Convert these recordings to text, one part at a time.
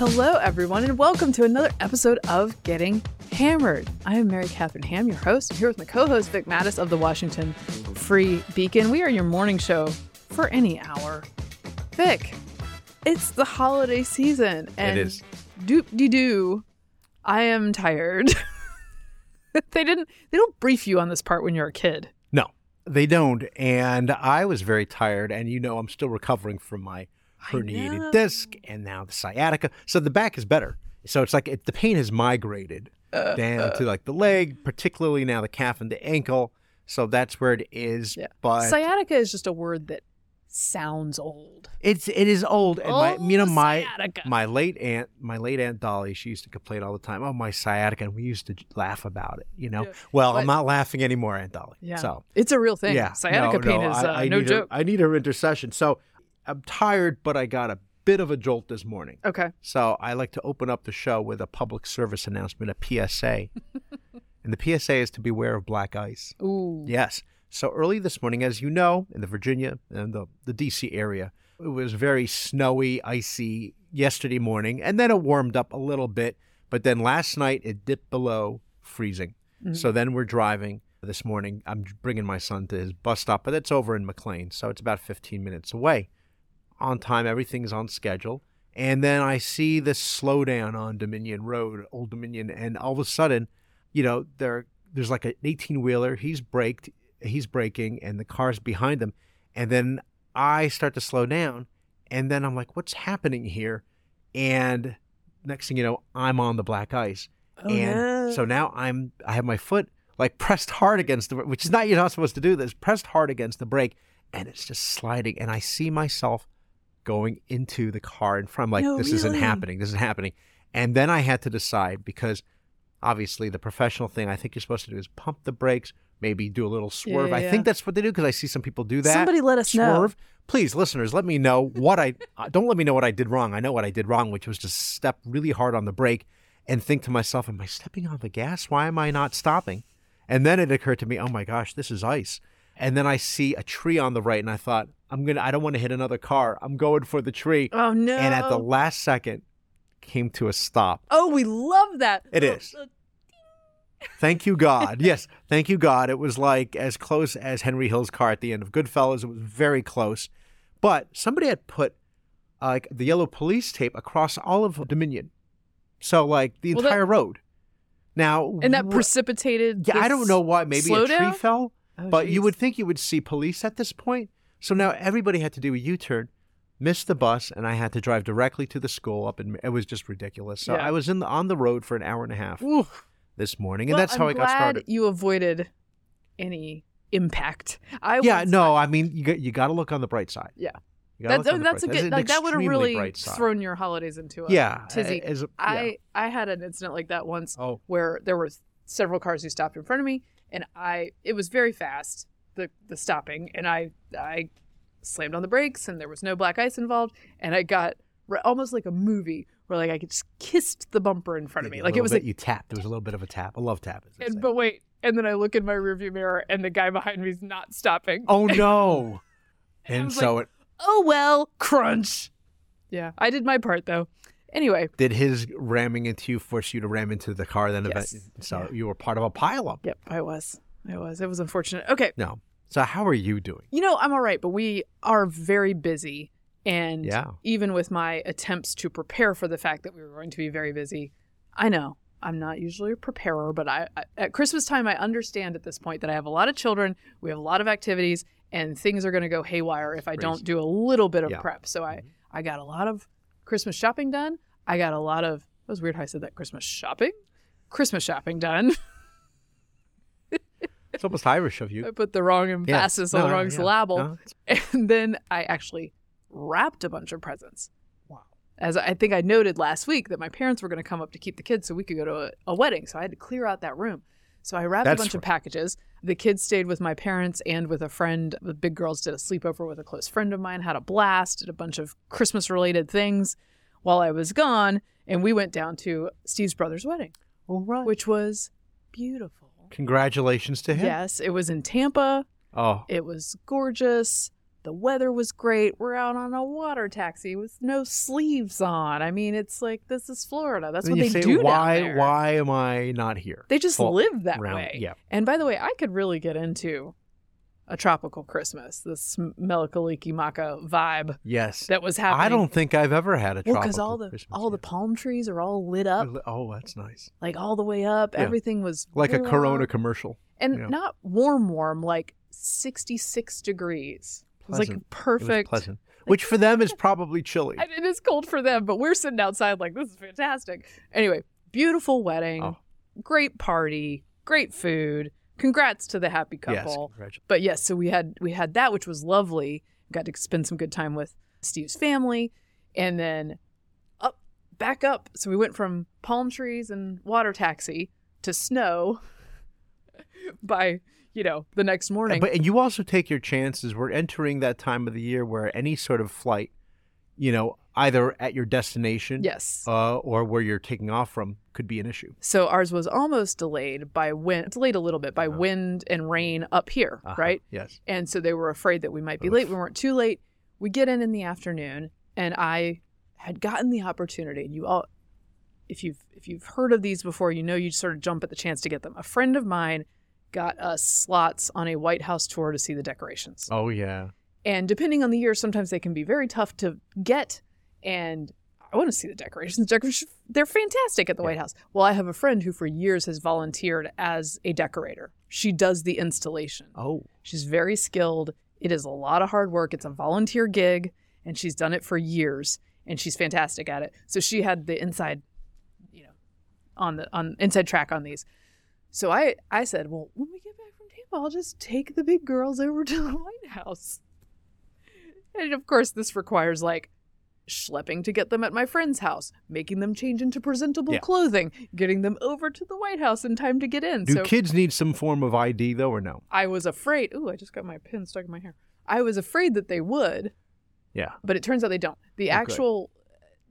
Hello, everyone, and welcome to another episode of Getting Hammered. I am Mary Katharine Ham, your host, and here with my co host, Vic Matus of the Washington Free Beacon. We are your morning show for any hour. Vic, it's the holiday season, and it is. doop de doo, I am tired. they didn't, they don't brief you on this part when you're a kid. No, they don't. And I was very tired. And you know, I'm still recovering from my. Herniated disc and now the sciatica. So the back is better. So it's like it, the pain has migrated Uh, down to like the leg, particularly now the calf and the ankle. So that's where it is. Yeah. But Sciatica is just a word that sounds old. it's it is old. And my you know my sciatica. my late aunt my late aunt Dolly she used to complain all the time. Oh my sciatica, and we used to laugh about it. You know. Yeah. Well, But- I'm not laughing anymore, Aunt Dolly. Yeah. So It's a real thing. Yeah, Sciatica no, pain no, is I, uh, I no joke. Her, I need her intercession. So I'm tired, but I got a bit of a jolt this morning. Okay. So I like to open up the show with a public service announcement, a PSA, and the PSA is to beware of black ice. Ooh. Yes. So early this morning, as you know, in the Virginia and the, the DC area, it was very snowy, icy yesterday morning, and then it warmed up a little bit. But then last night it dipped below freezing. Mhm. So then we're driving this morning. I'm bringing my son to his bus stop, but it's over in McLean, so it's about 15 minutes away. On time, everything's on schedule. And then I see this slowdown on Dominion Road, Old Dominion, and all of a sudden, you know, there there's like an 18 wheeler. He's braked, he's braking, and the car's behind him. And then I start to slow down, and then I'm like, what's happening here? And next thing you know, I'm on the black ice Oh, and no. so now I'm I have my foot like pressed hard against the which is not you're not supposed to do this pressed hard against the brake and it's just sliding and I see myself going into the car in front I'm like No, this isn't happening this isn't happening and then I had to decide because obviously the professional thing I think you're supposed to do is pump the brakes maybe do a little swerve yeah, I yeah. think that's what they do because I see some people do that Somebody let us know. swerve. Please, listeners, let me know what I uh, don't let me know what I did wrong. I know what I did wrong, which was to step really hard on the brake and think to myself, "Am I stepping on the gas? Why am I not stopping?" And then it occurred to me, "Oh my gosh, this is ice." And then I see a tree on the right, and I thought, "I'm gonna. I don't want to hit another car. I'm going for the tree." Oh no. And at the last second, came to a stop. Oh, we love that. It is. Uh, Thank you, God. yes, thank you, God. It was like as close as Henry Hill's car at the end of Goodfellas. It was very close. But somebody had put uh, like the yellow police tape across all of Dominion. So, like the Well, that- entire road. Now, And that precipitated. yeah, I don't know why. Maybe a tree fell, Oh, but you would think you would see police at this point. So now everybody had to do a U turn, missed the bus, and I had to drive directly to the school up in. It was just ridiculous. So Yeah. I was in the, on the road for an hour and a half Ooh. this morning, and Well, that's how I'm I got started. You avoided any impact. I Yeah, no, I mean you got you got to look on the bright side. Yeah. Gotta That's, look on the that's a good. An Like, that would have really thrown your holidays into a yeah, tizzy. a- yeah. I I had an incident like that once oh where there were several cars who stopped in front of me, and I it was very fast the the stopping, and I I slammed on the brakes, and there was no black ice involved, and I got re- almost like a movie where like I just kissed the bumper in front of me, like it was bit, like, you tapped. There was a little bit of a tap, a love tap. and, but wait, and then I look in my rearview mirror, and the guy behind me is not stopping. oh no! And and so it oh well, crunch. Yeah, I did my part though. Anyway, did his ramming into you force you to ram into the car. Then Yes. event, so Yeah. you were part of a pileup. yep, I was, I was. It was unfortunate. Okay, No. So how are you doing? You know, I'm all right, but we are very busy. And Yeah. even with my attempts to prepare for the fact that we were going to be very busy, I know I'm not usually a preparer, but I, I at Christmas time I understand at this point that I have a lot of children, we have a lot of activities, and things are going to go haywire if I don't do a little bit of Yeah. prep. So I Mhm. I got a lot of Christmas shopping done. I got a lot of it was weird how I said that Christmas shopping, Christmas shopping done. It's almost Irish of you. I put the wrong emphasis on No, the wrong yeah. syllable. No, And then I actually wrapped a bunch of presents. Wow. As I think I noted last week that my parents were going to come up to keep the kids so we could go to a, a wedding. So I had to clear out that room. So I wrapped That's a bunch of packages. The kids stayed with my parents and with a friend. The big girls did a sleepover with a close friend of mine, had a blast, did a bunch of Christmas related things while I was gone. And we went down to Steve's brother's wedding, All right. which was beautiful. Congratulations to him. Yes, it was in Tampa. Oh, It was gorgeous. The weather was great. We're out on a water taxi with no sleeves on. I mean, it's like this is Florida. That's what they say, do down why? Why am I not here? They just Fall live that around- way. Yeah. And by the way, I could really get into a tropical Christmas, this Mele Kalikimaka vibe Yes. that was happening. I don't think I've ever had a well, tropical because all the Christmas all the palm trees are all lit up, Oh, that's nice. like all the way up. Yeah. Everything was Like a. Corona commercial. and yeah. not warm, warm, like sixty six degrees. It was like Pleasant. It was perfect. pleasant. Which for them is probably chilly. And it is cold for them, but we're sitting outside like this is fantastic. Anyway, beautiful wedding, Oh. great party, great food. Congrats to the happy Yes. couple. congratulations. But yes, so we had we had that, which was lovely. Got to spend some good time with Steve's family, and then up back up. So we went from palm trees and water taxi to snow by you know the next morning. But and you also take your chances. We're entering that time of the year where any sort of flight, you know, either at your destination yes. uh, or where you're taking off from could be an issue. So ours was almost delayed by wind, delayed a little bit by Uh-huh. wind and rain up here, Uh-huh. right? Yes. And so they were afraid that we might be Oof. late. We weren't too late. We get in in the afternoon, and I had gotten the opportunity. And you all, if you've if you've heard of these before, you know you sort of jump at the chance to get them. A friend of mine got us slots on a White House tour to see the decorations. Oh yeah. And depending on the year, sometimes they can be very tough to get. And I want to see the decorations. Decorations, they're fantastic at the Yeah. White House. Well, I have a friend who for years has volunteered as a decorator. She does the installation. Oh. She's very skilled. It is a lot of hard work. It's a volunteer gig, and she's done it for years, and she's fantastic at it. So she had the inside, you know, on the on inside track on these. So I I said, well, when we get back from Tampa, I'll just take the big girls over to the White House. And of course, this requires like schlepping to get them at my friend's house, making them change into presentable Yeah. clothing, getting them over to the White House in time to get in. Do so kids need some form of ID though, or no? I was afraid. Ooh, I just got my pin stuck in my hair. I was afraid that they would, Yeah. but it turns out they don't. The Oh, actual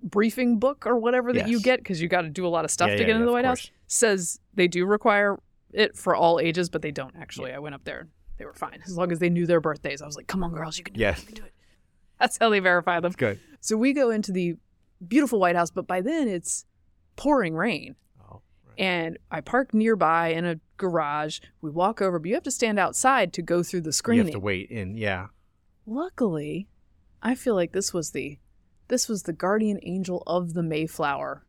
briefing book or whatever that you get, because you got to do a lot of stuff Yeah, to yeah, get into yeah, the White House, says they do require it for all ages, but they don't actually. I went up there. They were fine as long as they knew their birthdays. I was like, "Come on, girls, you can do Yes. it. You can do it." That's how they verify them. Good. So we go into the beautiful White House, but by then it's pouring rain. Oh. Right. And I park nearby in a garage. We walk over, but you have to stand outside to go through the screening. You have to wait in. Yeah. Luckily, I feel like this was the this was the guardian angel of the Mayflower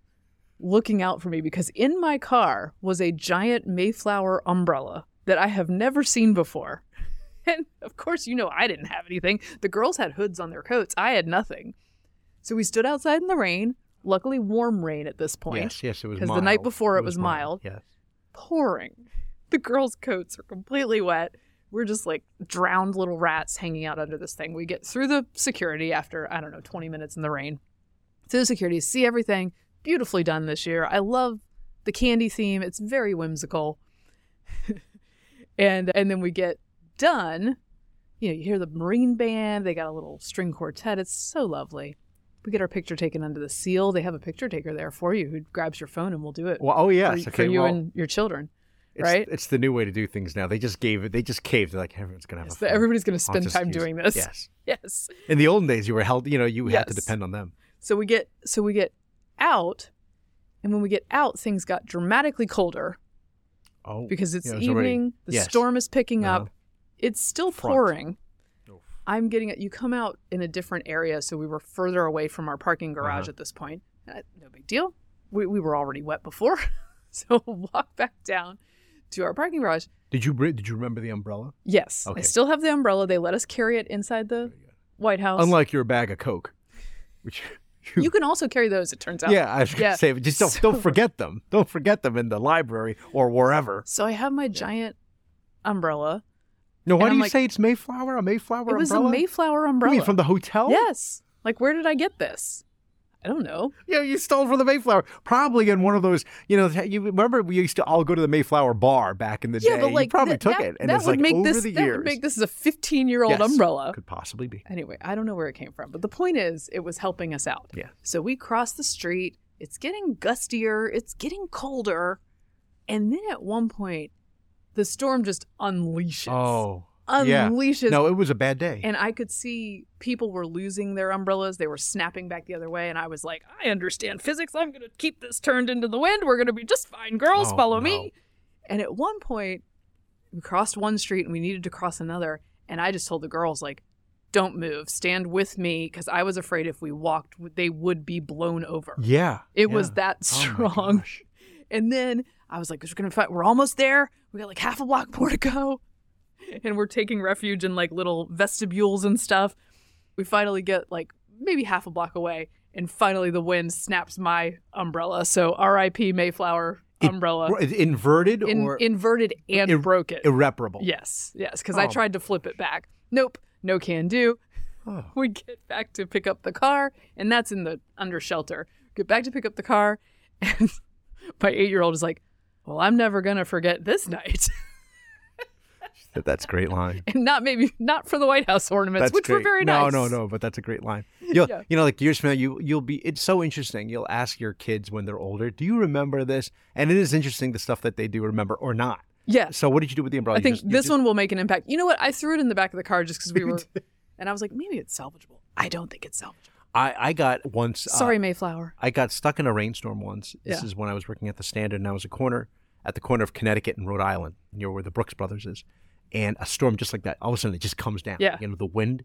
looking out for me because in my car was a giant Mayflower umbrella that I have never seen before. And of course, you know I didn't have anything. The girls had hoods on their coats. I had nothing. So we stood outside in the rain, luckily warm rain at this point. Yes. Yes. It was 'Cause the mild. night before it was mild. Yes. pouring. The girls' coats are completely wet. We're just like drowned little rats hanging out under this thing. We get through the security after, I don't know, 20 minutes in the rain. Through the security, see everything. Beautifully done this year. I love the candy theme. It's very whimsical. and and then we get done. You know, you hear the Marine band. They got a little string quartet. It's so lovely. We get our picture taken under the seal. They have a picture taker there for you who grabs your phone and we'll do it Well. Oh yes. for, okay. for you well, and your children. It's, right? It's the new way to do things now. They just gave it. They just caved. They're like everyone's gonna have Yes, everybody's going to spend time use doing this. Yes. Yes. In the olden days, you were held. You know, you had to depend on them. So we get so we get out, and when we get out, things got dramatically colder Oh. because it's yeah, it was already- evening. The yes. storm is picking Uh-huh. up. It's still Front. pouring. Oof. I'm getting it. You come out in a different area, so we were further away from our parking garage Uh-huh. at this point. No big deal. We we were already wet before, so walk back down to our parking garage. Did you br- did you remember the umbrella? Yes, I still have the umbrella. They let us carry it inside the White House. Unlike your bag of Coke, which you can also carry those. It turns out. yeah, I was Yeah. say, but just don't So- don't forget them. Don't forget them in the library or wherever. So I have my giant umbrella. No, why do I'm you like- say it's Mayflower? A Mayflower it was umbrella? a Mayflower You umbrella. mean from the hotel? Yes. Like where did I get this? I don't know. Yeah, you stole from the Mayflower. Probably in one of those. You know, you remember we used to all go to the Mayflower bar back in the Yeah, day. but like you probably that, took that- it, and that it's would like make over this the that would make this is a 15 year old Yes. umbrella. Could possibly be. Anyway, I don't know where it came from, but the point is, it was helping us out. Yeah. So we cross the street. It's getting gustier. It's getting colder, and then at one point, the storm just unleashes. Oh, Yeah. No, it was a bad day. and I could see people were losing their umbrellas. They were snapping back the other way. And I was like, I understand physics. I'm going to keep this turned into the wind. We're going to be just fine. Girls, Oh, follow no. me. And at one point, we crossed one street and we needed to cross another. And I just told the girls, like, don't move. Stand with me. Because I was afraid if we walked, they would be blown over. yeah. It was that Oh strong. gosh. And then I was like, we're gonna fight. We're almost there. We got like half a block more to go. And we're taking refuge in like little vestibules and stuff. We finally get like maybe half a block away, and finally the wind snaps my umbrella. So R.I.P. Mayflower umbrella, Or- Inverted in, or inverted and ir- broke it. irreparable? yes, yes, because I Oh. tried to flip it back. Nope, no can do. Oh. We get back to pick up the car, and that's in the under shelter. Get back to pick up the car, and my eight year old is like, Well, I'm never gonna forget this night. That's a great line. and not maybe not for the White House ornaments, That's which great. were very no, nice. No, no, no, but that's a great line. You'll, Yeah. you know, like years from now, you you'll be. It's so interesting. You'll ask your kids when they're older, "Do you remember this?" And it is interesting the stuff that they do remember or not. Yeah. So, what did you do with the umbrella? I think just- this just- one will make an impact. You know what? I threw it in the back of the car just because we were and I was like, maybe it's salvageable. I don't think it's salvageable. I I got once. uh, Sorry, Mayflower. I got stuck in a rainstorm once. This Yeah. is when I was working at the Standard, and I was a corner at the corner of Connecticut and Rhode Island, near where the Brooks Brothers is. And a storm just like that, all of a sudden it just comes down. Yeah. You know, the wind,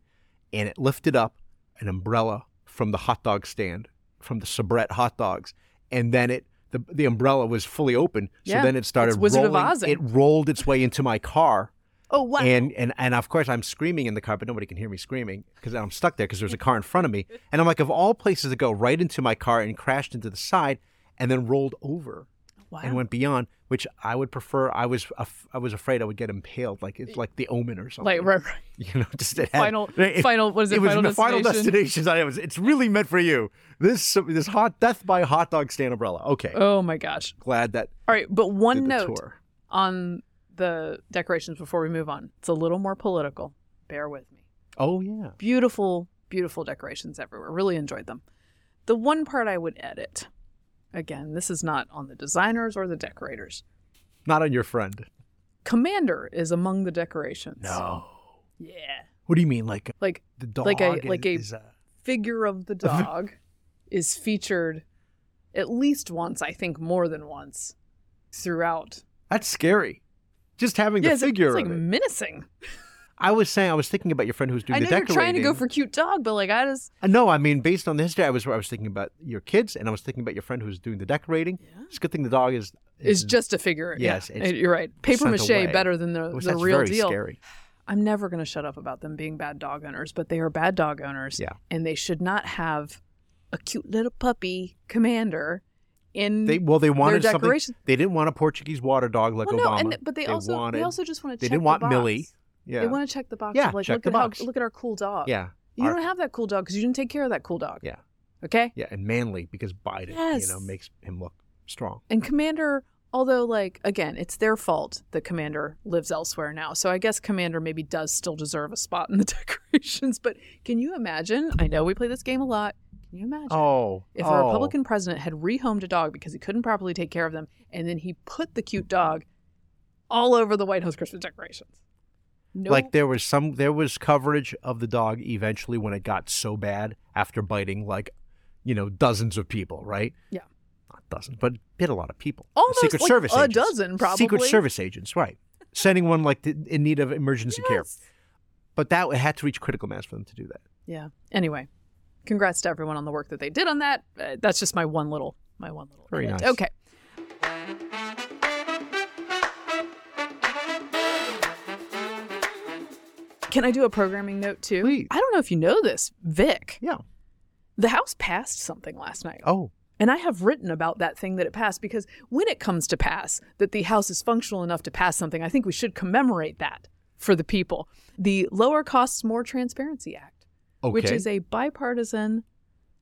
and it lifted up an umbrella from the hot dog stand, from the Sabrett hot dogs, and then it the the umbrella was fully open. So Yeah. then it started It's Wizard of rolling. It rolled its way into my car. Oh wow. And, and and of course I'm screaming in the car, but nobody can hear me screaming because I'm stuck there because there's a car in front of me. And I'm like, of all places to go, right into my car and crashed into the side, and then rolled over wow. and went beyond. Which I would prefer. I was af- I was afraid I would get impaled, like it's like the Omen or something. like right, right. you know, just it had, final it, final what is it, it was final the final destination? destination. I was. It's really meant for you. This this hot death by hot dog stand umbrella. Okay, Oh my gosh. glad that All right, but one note tour. on the decorations before we move on. It's a little more political. Bear with me. Oh yeah. Beautiful, beautiful decorations everywhere. Really enjoyed them. The one part I would edit, again, this is not on the designers or the decorators. Not on your friend. Commander is among the decorations. No. Yeah. What do you mean, like Like the dog? Like a- is- like a- uh, figure of the dog is featured at least once, I think more than once, throughout. That's scary. Just having Yeah, the figure. it's like it. menacing. I was saying, I was thinking about your friend who's doing I the know you're decorating. trying to go for cute dog, but like I just Uh, No, I mean based on the history, I was I was thinking about your kids, and I was thinking about your friend who's doing the decorating. It's a good thing the dog is is just a figure. Yes, yeah, you're right. Paper mache away. better than the, the real very deal. scary. I'm never going to shut up about them being bad dog owners, but they are bad dog owners. Yeah. and they should not have a cute little puppy commander in They well, they wanted something. decorations- They didn't want a Portuguese water dog like well, no, Obama. and but they, also wanted, they also just wanted to. they didn't the want box. Millie. Yeah, They want to check the box. Yeah, of like check look the at box. how look at our cool dog. yeah, you Our- don't have that cool dog because you didn't take care of that cool dog. Yeah. Okay. yeah, and manly because Biden, you know, makes him look strong. And Commander, although like again, it's their fault that Commander lives elsewhere now. So I guess Commander maybe does still deserve a spot in the decorations. But can you imagine? I know we play this game a lot. Can you imagine Oh, if oh. a Republican oh. president had rehomed a dog because he couldn't properly take care of them, and then he put the cute dog all over the White House Christmas decorations? No, Like there was some, there was coverage of the dog eventually when it got so bad after biting like, you know, dozens of people, right? Yeah. not dozens, but bit a lot of people. Almost Secret like Service a agents. dozen, probably. Secret Service agents, right? Sending one like th- in need of emergency care, Yes. but that it had to reach critical mass for them to do that. Yeah. Anyway, congrats to everyone on the work that they did on that. Uh, that's just my one little, my one little. Very edit. nice. Okay. Can I do a programming note too? Please. I don't know if you know this, Vic. Yeah. The House passed something last night. Oh, And I have written about that thing that it passed because when it comes to pass, that the House is functional enough to pass something, I think we should commemorate that for the people. The Lower Costs, More Transparency Act okay. which is a bipartisan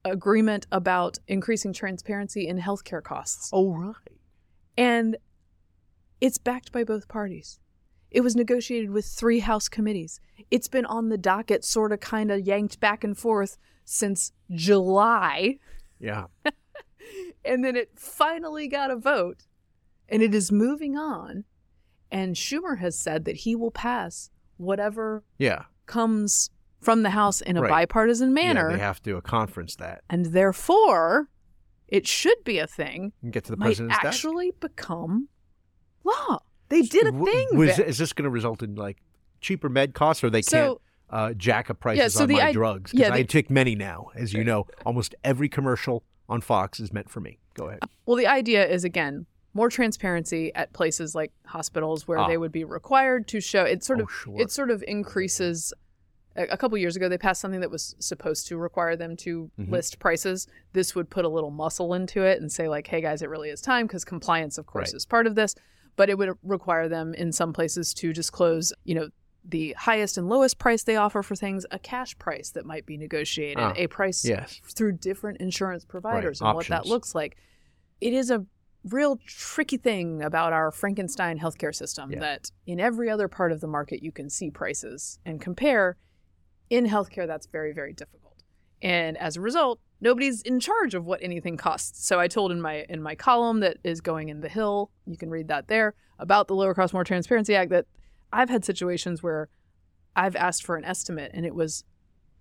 agreement about increasing transparency in healthcare costs. oh right. And it's backed by both parties. It was negotiated with three House committees. It's been on the docket, sort of kind of yanked back and forth since July. Yeah. And then it finally got a vote. And it is moving on. And Schumer has said that he will pass whatever Yeah. comes from the House in a Right. bipartisan manner, Yeah, they have to uh, conference that and therefore it should be a thing, and get to the might president's desk. actually become law. They did a thing. Was, Vic. is this going to result in like cheaper med costs, or they So- can't uh, jack up prices so on the my i- drugs? Because yeah, I take many now, as you know. Almost every commercial on Fox is meant for me. Go ahead. Well, the idea is again more transparency at places like hospitals where Ah. they would be required to show. It sort Oh, of sure. it sort of increases. A a couple years ago, they passed something that was supposed to require them to Mhm. list prices. This would put a little muscle into it and say, like, "Hey guys, it really is time," because compliance, of course, Right. is part of this. But it would require them in some places to disclose, you know, the highest and lowest price they offer for things, a cash price that might be negotiated, Ah, a price Yes. through different insurance providers and what that looks like. It is a real tricky thing about our Frankenstein healthcare system Yeah. that in every other part of the market you can see prices and compare. In healthcare, that's very, very difficult. And as a result, nobody's in charge of what anything costs. So I told in my in my column that is going in the Hill, you can read that there, about the Lower Cost More Transparency Act that I've had situations where I've asked for an estimate and it was,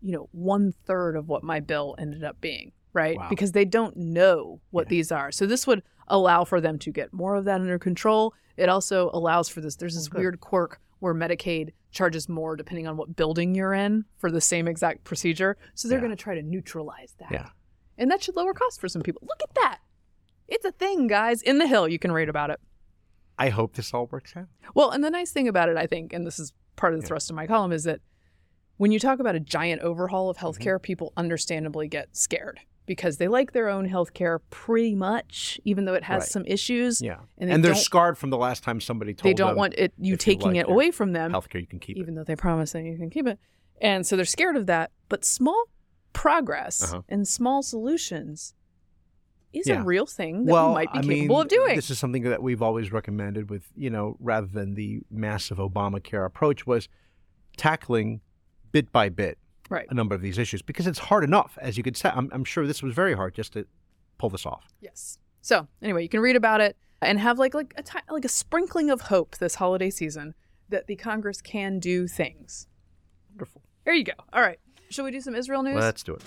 you know, one third of what my bill ended up being, right? Wow. Because they don't know what Yeah. these are. So this would allow for them to get more of that under control. It also allows for this. There's this Oh, weird quirk where Medicaid charges more depending on what building you're in for the same exact procedure. So they're Yeah. going to try to neutralize that. Yeah. And that should lower costs for some people. Look at that. It's a thing, guys. In the Hill, you can read about it. I hope this all works out. Well, and the nice thing about it, I think, and this is part of the Yeah. thrust of my column, is that when you talk about a giant overhaul of healthcare, Mm-hmm. people understandably get scared because they like their own healthcare pretty much, even though it has Right. some issues. Yeah. And And, they they're scarred from the last time somebody told them. They don't them want it you if you taking like it away from them, healthcare, you can keep it. even it. though they promise that you can keep it. And so they're scared of that. But small progress Uh-huh. and small solutions is Yeah. a real thing that well, we might be I capable mean, of doing. This is something that we've always recommended with, you know, rather than the massive Obamacare approach was tackling bit by bit right. a number of these issues because it's hard enough, as you could say. I'm, I'm sure this was very hard just to pull this off. Yes. So anyway, you can read about it and have like like a ti- like a sprinkling of hope this holiday season that the Congress can do things. Wonderful. There you go. All right. Shall we do some Israel news? Let's do it.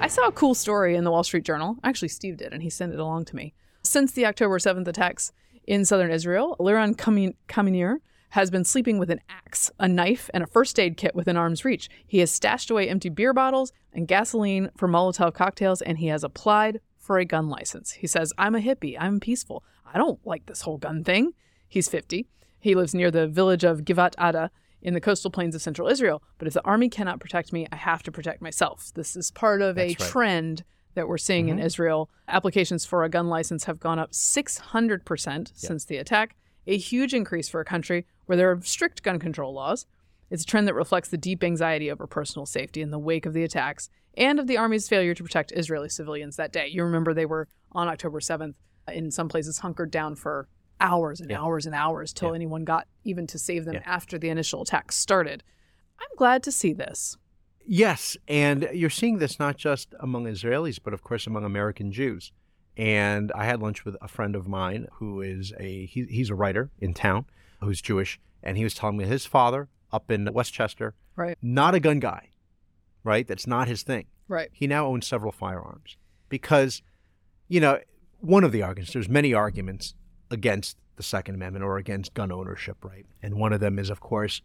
I saw a cool story in the Wall Street Journal. Actually, Steve did, and he sent it along to me. Since the October 7th attacks in southern Israel, Liran Kamin- Kaminir has been sleeping with an axe, a knife, and a first aid kit within arm's reach. He has stashed away empty beer bottles and gasoline for Molotov cocktails, and he has applied for a gun license. He says, I'm a hippie. I'm peaceful. I don't like this whole gun thing. He's 50. He lives near the village of Givat Ada in the coastal plains of central Israel. But if the army cannot protect me, I have to protect myself. This is part of a right. trend that we're seeing in mm-hmm. Israel. Applications for a gun license have gone up 600% since the attack, a huge increase for a country where there are strict gun control laws. It's a trend that reflects the deep anxiety over personal safety in the wake of the attacks and of the army's failure to protect Israeli civilians that day. You remember they were on October 7th uh, in some places hunkered down for hours and Yeah. hours and hours till Yeah. anyone got even to save them Yeah. after the initial attacks started. I'm glad to see this. Yes, and you're seeing this not just among Israelis, but of course among American Jews. And I had lunch with a friend of mine who is a he, he's a writer in town who's Jewish, and he was telling me his father up in Westchester, Right. not a gun guy, right? That's not his thing. Right. He now owns several firearms because, you know, one of the arguments. There's many arguments against the Second Amendment or against gun ownership, right? And one of them is, of course,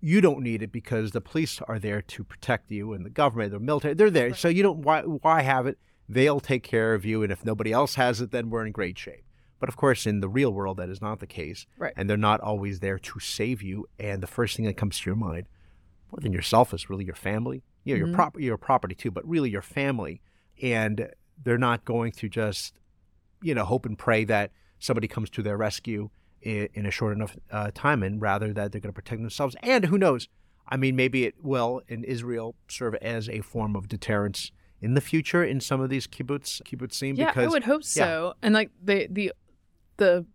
you don't need it because the police are there to protect you and the government, the military, they're there. So you don't why why have it? They'll take care of you and if nobody else has it then we're in great shape. But of course in the real world that is not the case. Right. And they're not always there to save you and the first thing that comes to your mind more than yourself is really your family. You know, Mhm. your prop your property too, but really your family. And they're not going to just you know hope and pray that somebody comes to their rescue in, in a short enough uh, time, and rather that they're going to protect themselves. And who knows? I mean, maybe it will in Israel serve as a form of deterrence in the future in some of these kibbutz kibbutzim. Yeah, because I would hope so. And like the the the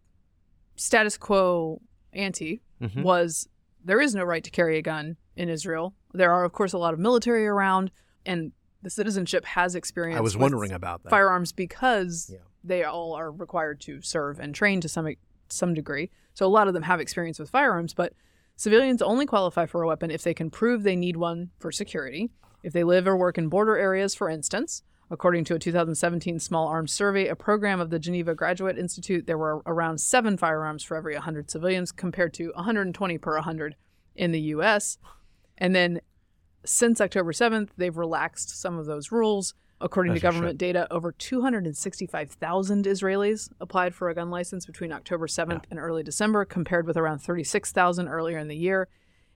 status quo ante Mhm. was there is no right to carry a gun in Israel. There are of course a lot of military around and the citizenship has experience I was wondering about that. firearms because Yeah. they all are required to serve and train to some some degree. So a lot of them have experience with firearms, but Civilians only qualify for a weapon if they can prove they need one for security, if they live or work in border areas, for instance. According to a 2017 small arms survey, a program of the Geneva Graduate Institute, there were around seven firearms for every 100 civilians compared to 120 per 100 in the US. And then since October 7th, they've relaxed some of those rules. According to government data, over 265,000 Israelis applied for a gun license between October 7th and early December, compared with around 36,000 earlier in the year.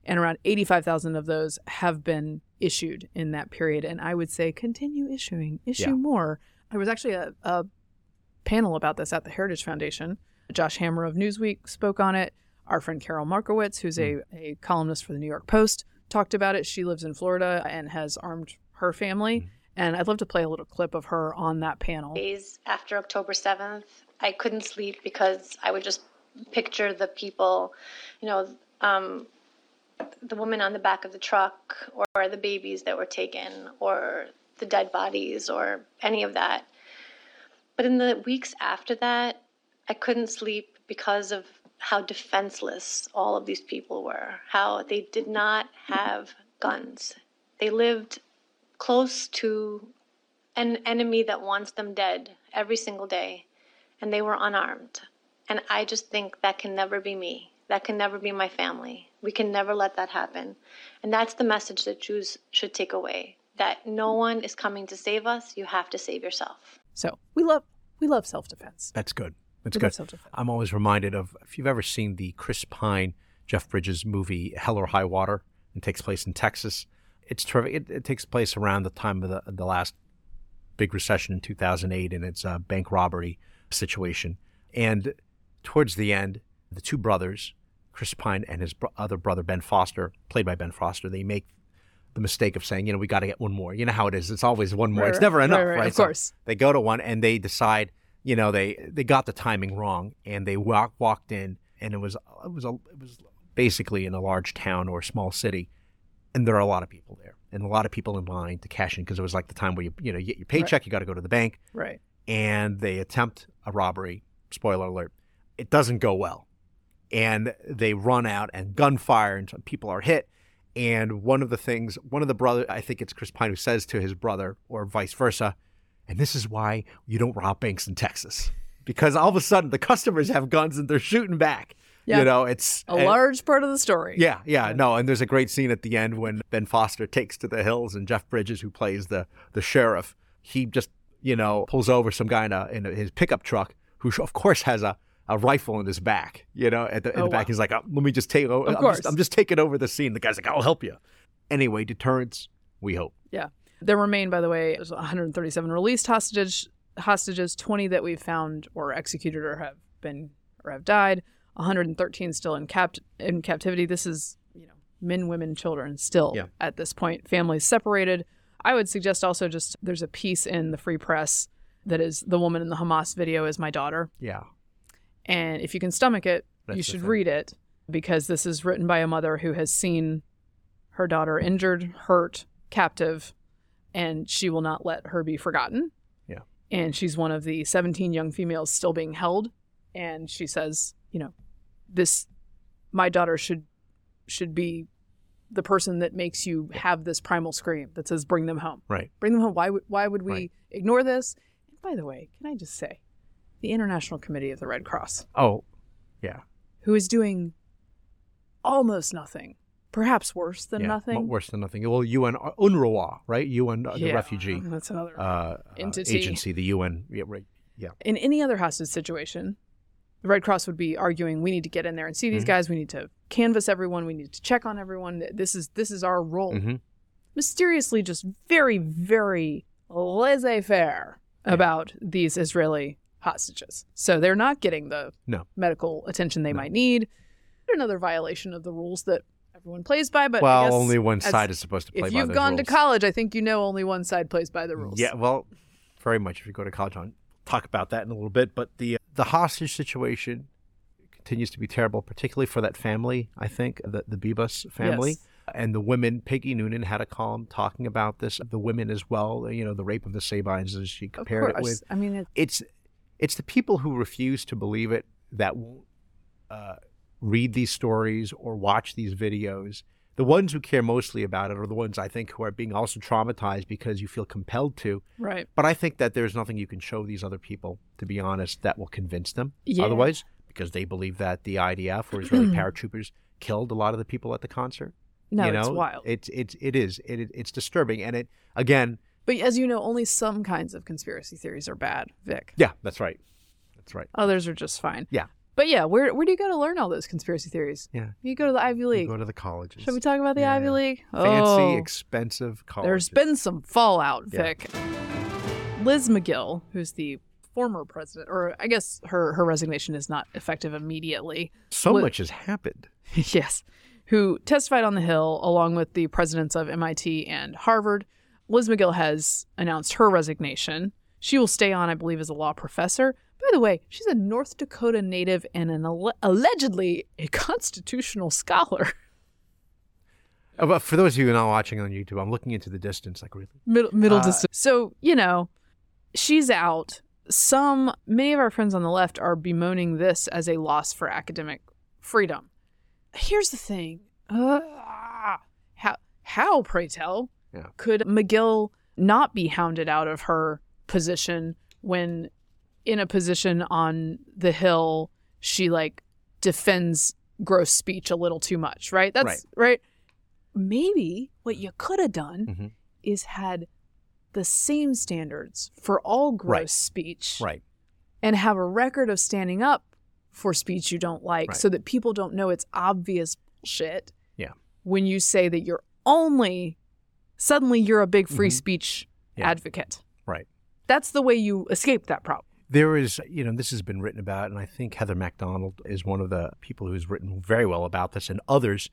And around 85,000 of those have been issued in that period. And I would say continue issuing, issue Yeah. more. There was actually a, a panel about this at the Heritage Foundation. Josh Hammer of Newsweek spoke on it. Our friend Carol Markowitz, who's a, a columnist for the New York Post, talked about it. She lives in Florida and has armed her family. And I'd love to play a little clip of her on that panel. days after October 7th, I couldn't sleep because I would just picture the people, you know, um, the woman on the back of the truck or the babies that were taken or the dead bodies or any of that. But in the weeks after that, I couldn't sleep because of how defenseless all of these people were, how they did not have guns. They lived close to an enemy that wants them dead every single day, and they were unarmed. And I just think that can never be me. That can never be my family. We can never let that happen. And that's the message that Jews should take away that no one is coming to save us. You have to save yourself. So we love we love self defense. That's good. That's We good. love. I'm always reminded of if you've ever seen the Chris Pine, Jeff Bridges movie Hell or High Water. It takes place in Texas. It's terrific. It, it takes place around the time of the the last big recession in 2008, and it's a bank robbery situation. And towards the end, the two brothers, Chris Pine and his bro- other brother Ben Foster, played by Ben Foster, they make the mistake of saying, you know, we got to get one more. You know how it is. It's always one more. Right, it's right, never right, enough, right, right? of So course. they go to one and they decide, you know, they they got the timing wrong and they walk, walked in and it was it was a it was basically in a large town or a small city, and there are a lot of people there and a lot of people in line to cash in because it was like the time where you you know you get your paycheck, you got to go to the bank, Right. and they attempt a robbery. Spoiler alert: it doesn't go well, and they run out and gunfire and some people are hit. And one of the things, one of the brother, I think it's Chris Pine who says to his brother, or vice versa, and this is why you don't rob banks in Texas, because all of a sudden the customers have guns and they're shooting back. Yeah. You know, it's A large part of the story. yeah, yeah, no, and there's a great scene at the end when Ben Foster takes to the hills and Jeff Bridges, who plays the the sheriff, he just you know pulls over some guy in, a, in a, his pickup truck, who of course has a, a rifle in his back. You know, at the, in Oh, the back, wow. he's like, oh, "Let me just take over. Of I'm course. just, I'm just taking over the scene." The guy's like, "I'll help you." Anyway, deterrence. We hope. Yeah. There remain, by the way, there's 137 released hostages, hostages, 20 that we've found or executed or have been or have died, 113 still in capt in captivity. This is, you know, men, women, children still Yeah. at this point, families separated. I would suggest also just there's a piece in the Free Press that is the woman in the Hamas video is my daughter. Yeah, And if you can stomach it, That's you should read it because this is written by a mother who has seen her daughter injured, hurt, captive, and she will not let her be forgotten. Yeah. And she's one of the 17 young females still being held. And she says, you know, this, my daughter should, should be the person that makes you have this primal scream that says, bring them home right. bring them home. Why would why would we Right. ignore this? And by the way, can I just say, the International Committee of the Red Cross, Oh, yeah, who is doing almost nothing, perhaps worse than yeah. nothing. Worse than nothing. Well, UN, UNRWA, right? UN, uh, the Yeah, refugee That's another. uh, Entity. uh, agency, the UN. Yeah, right. Yeah. In any other hostage situation, the Red Cross would be arguing, we need to get in there and see these Mhm. guys. We need to canvass everyone. We need to check on everyone. This is this is our role. Mhm. Mysteriously, just very very laissez faire Yeah. about these Israeli hostages. So they're not getting the No. medical attention they No. might need. Another violation of the rules that everyone plays by. But I well, guess only one side is supposed to play If you've gone to college, I think you know only one side plays by the rules. Yeah, well, very much. If you go to college, on talk about that in a little bit. But the uh, the hostage situation continues to be terrible, particularly for that family. I think the the Bibas family Yes. and the women. Peggy Noonan had a column talking about this. The women as well. You know, the rape of the Sabines, as she compared it with. I mean, it, It's it's the people who refuse to believe it that won't uh, read these stories or watch these videos, the ones who care mostly about it are the ones I think who are being also traumatized because you feel compelled to. Right. But I think that there's nothing you can show these other people, to be honest, that will convince them Yeah. otherwise, because they believe that the IDF or Israeli paratroopers killed a lot of the people at the concert. No, you know, it's wild. It's it's it is it, it it's disturbing, and it again, but as you know, only some kinds of conspiracy theories are bad, Vic. yeah, that's right, that's right. Others are just fine. Yeah. But yeah, where where do you go to learn all those conspiracy theories? Yeah, You go to the Ivy you League. go to the colleges. Should we talk about the Yeah. Ivy League? Fancy, oh, expensive colleges. there's been some fallout, Yeah. Vic. Liz Magill, who's the former president, or I guess her her resignation is not effective immediately. so Li- much has happened. yes, who testified on the Hill along with the presidents of MIT and Harvard. Liz Magill has announced her resignation. She will stay on, I believe, as a law professor. By the way, she's a North Dakota native and an alle- allegedly a constitutional scholar. Uh, But for those of you not watching on YouTube, I'm looking into the distance, like really. middle, middle Uh, distance. So you know, she's out. Some many of our friends on the left are bemoaning this as a loss for academic freedom. Here's the thing: uh, how how pray tell Yeah. could Magill not be hounded out of her position when in a position on the Hill she like defends gross speech a little too much, right? That's right. Maybe what you could have done Mhm. is had the same standards for all gross Right. speech Right. and have a record of standing up for speech you don't like Right. so that people don't know it's obvious shit Yeah. when you say that you're only suddenly you're a big free Mhm. speech Yeah. advocate. Right. That's the way you escape that problem. There is, you know, this has been written about, and I think Heather MacDonald is one of the people who's written very well about this, and others.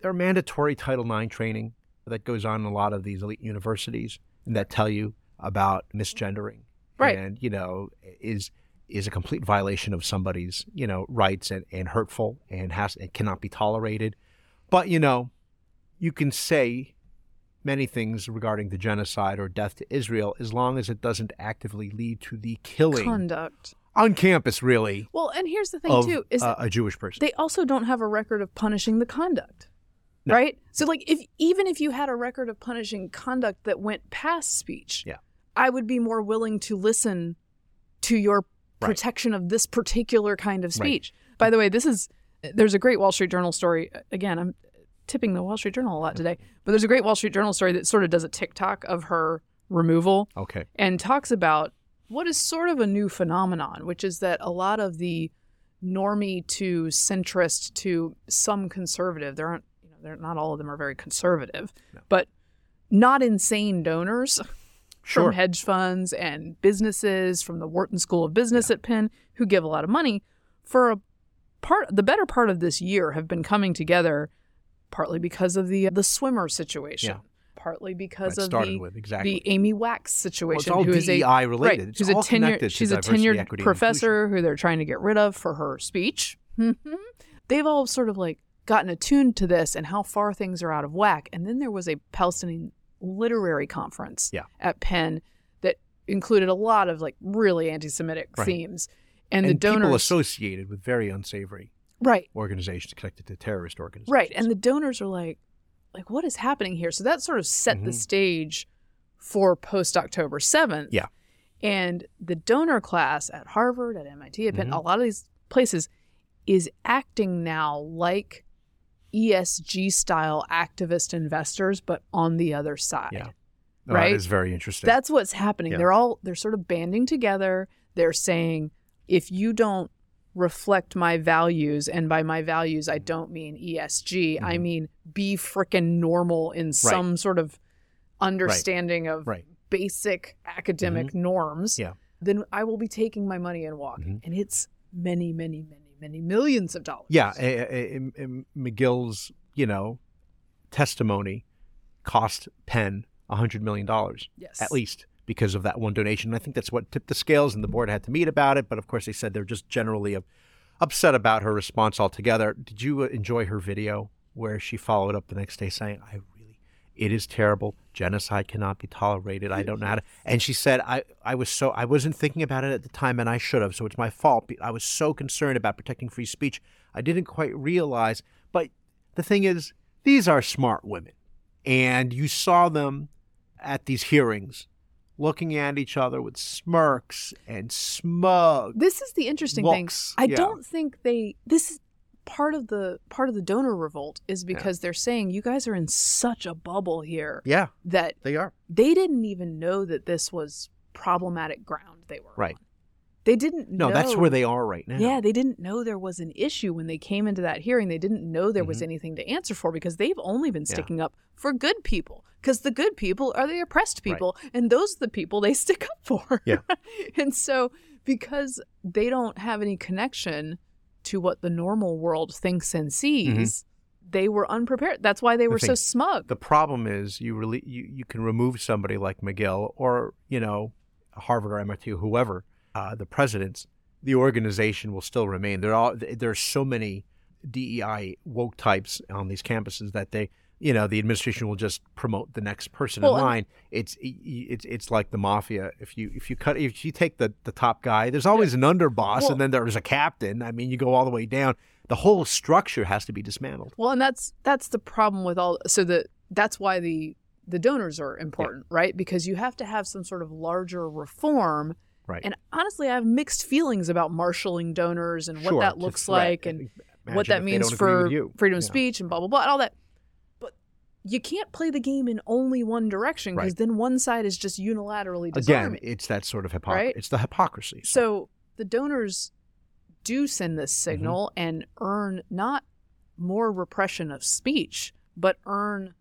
There are mandatory Title IX training that goes on in a lot of these elite universities and that tell you about misgendering, Right. And you know, is is a complete violation of somebody's you know rights and, and hurtful and has and cannot be tolerated. But you know, you can say many things regarding the genocide or death to Israel as long as it doesn't actively lead to the killing Conduct. on campus, really, Well, and here's the thing of too is uh, a Jewish person. they also don't have a record of punishing the conduct. No. Right? So like if even if you had a record of punishing conduct that went past speech, Yeah. I would be more willing to listen to your Right. protection of this particular kind of Right. speech. By the way, this is there's a great Wall Street Journal story. Again, I'm tipping the Wall Street Journal a lot today, but there's a great Wall Street Journal story that sort of does a TikTok of her removal okay. and talks about what is sort of a new phenomenon, which is that a lot of the normie to centrist to some conservative, there aren't, you know, they're not all of them are very conservative, No. but not insane donors Sure. from hedge funds and businesses from the Wharton School of Business at Penn who give a lot of money for a part the better part of this year have been coming together partly because of the uh, the swimmer situation Yeah. partly because of the with, exactly. the Amy Wax Well, situation it's all who is a DEI related. right, It's who's a tenured she's a tenured professor who they're trying to get rid of for her speech mm-hmm. they've all sort of like gotten attuned to this and how far things are out of whack and then there was a palestinian literary conference Yeah. at penn that included a lot of like really anti-semitic Right. themes and, And, the donors people associated with very unsavory right organizations connected to terrorist organizations. right and the donors are like like what is happening here so that sort of set the Mhm. stage for post october 7th Yeah. and the donor class at harvard at mit at penn Mhm. a lot of these places is acting now like esg style activist investors but on the other side Yeah. No, right? That is very interesting. that's what's happening Yeah. they're all they're sort of banding together they're saying if you don't reflect my values and by my values i don't mean esg i Mhm. mean be frickin' normal in some sort of understanding of Right. basic academic norms Yeah. then i will be taking my money and walking Mhm. and it's many many many many millions of dollars yeah. a- a- a- Magill's, you know, testimony cost Penn a hundred million dollars yes at least because of that one donation. And I think that's what tipped the scales, and the board had to meet about it. But of course, they said they're just generally upset about her response altogether. Did you uh, enjoy her video where she followed up the next day saying, "I really, It is terrible. Genocide cannot be tolerated. I don't know how to. And she said, I, I was so, I wasn't thinking about it at the time and I should have. So it's my fault. I was so concerned about protecting free speech. I didn't quite realize. But the thing is, these are smart women. And you saw them at these hearings looking at each other with smirks and smug. This is the interesting looks. thing. I Yeah. don't think they this is part of the part of the donor revolt is because they're saying you guys are in such a bubble here Yeah, that they are. they didn't even know that this was problematic ground they were on. Right. on. They didn't No, know. that's where they are right now. Yeah, they didn't know there was an issue when they came into that hearing. They didn't know there was Mhm. anything to answer for because they've only been Yeah. sticking up for good people. Because the good people are the oppressed Right. people, and those are the people they stick up for. Yeah. and so, because they don't have any connection to what the normal world thinks and sees, they were unprepared. That's why they Mm-hmm. The were so smug. The problem is you really you, you can remove somebody like Magill or you know Harvard or MIT or whoever uh, the presidents, the organization will still remain. There are there's so many DEI woke types on these campuses that they you know the administration will just promote the next person Well, in line. It's it's it's like the mafia. If you if you cut if you take the the top guy, there's always an underboss Well- and then there's a captain. I mean, you go all the way down. The whole structure has to be dismantled. Well, and that's that's the problem with all. So the that's why the the donors are important, right? Because you have to have some sort of larger reform. Right. And honestly, I have mixed feelings about marshaling donors and what Sure, that looks like and Imagine what that means for freedom of Yeah. speech and blah blah blah and all that. But you can't play the game in only one direction because Right. then one side is just unilaterally Again, it's that sort of hypocrisy. Right? It's the hypocrisy. So the donors do send Mm-hmm. this signal and earn not more repression of speech, but earn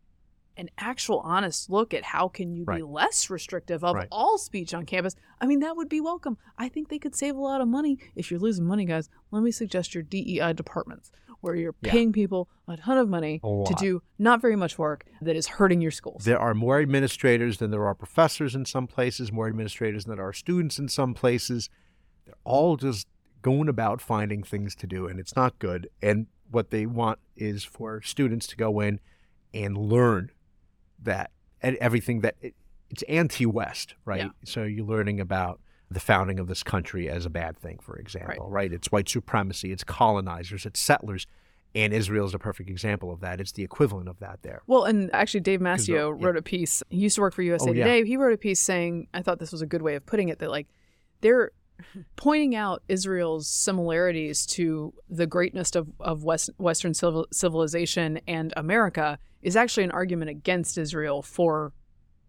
an actual honest look at how can you be less restrictive of Right. all speech on campus. I mean, that would be welcome. I think they could save a lot of money. If you're losing money, guys, let me suggest your DEI departments where you're Yeah. paying people a ton of money to do not very much work that is hurting your schools. There are more administrators than there are professors in some places, more administrators than there are students in some places. They're all just going about finding things to do, and it's not good. And what they want is for students to go in and learn that and everything that it, it's anti-West, right? Yeah. So you're learning about the founding of this country as a bad thing, for example, right? It's white supremacy, it's colonizers, it's settlers, and Israel is a perfect example of that. It's the equivalent of that there. Well, and actually, Dave Mastio yeah. Oh, wrote a piece. He used to work for USA oh, yeah. Today. He wrote a piece saying, I thought this was a good way of putting it, that like they're pointing out Israel's similarities to the greatness of, of West, Western civil, civilization and America is actually an argument against Israel for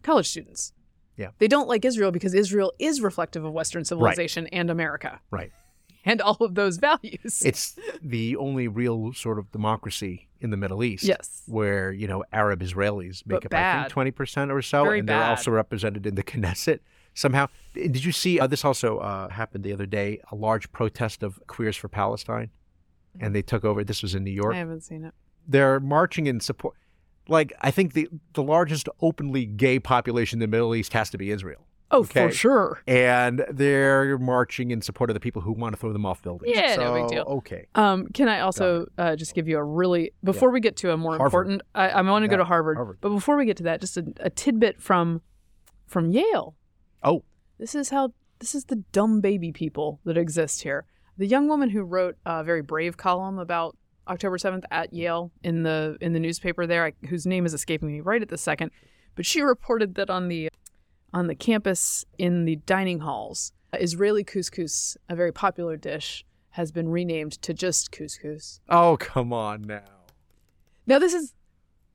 college students. Yeah. They don't like Israel because Israel is reflective of Western civilization and America Right. and all of those values. It's the only real sort of democracy in the Middle East. Yes. Where, you know, Arab Israelis make But up, I think, 20% or so. Very and they're bad. also represented in the Knesset somehow. Did you see uh, this also uh, happened the other day? A large protest of Queers for Palestine. And they took over. This was in New York. I haven't seen it. They're marching in support. Like, I think the, the largest openly gay population in the Middle East has to be Israel. Oh, Okay. for sure. And they're marching in support of the people who want to throw them off buildings. Yeah, no big deal. Okay. Um, can I also uh, just give you a really before we get to a more Harvard. important? I, I want to go Yeah, to Harvard, Harvard. but before we get to that, just a, a tidbit from from Yale. Oh. This is how this is the dumb baby people that exist here. The young woman who wrote a very brave column about October seventh at Yale in the in the newspaper there, I, whose name is escaping me right at the second, but she reported that on the on the campus in the dining halls, Israeli couscous, a very popular dish, has been renamed to just couscous. Oh, come on now. Now this is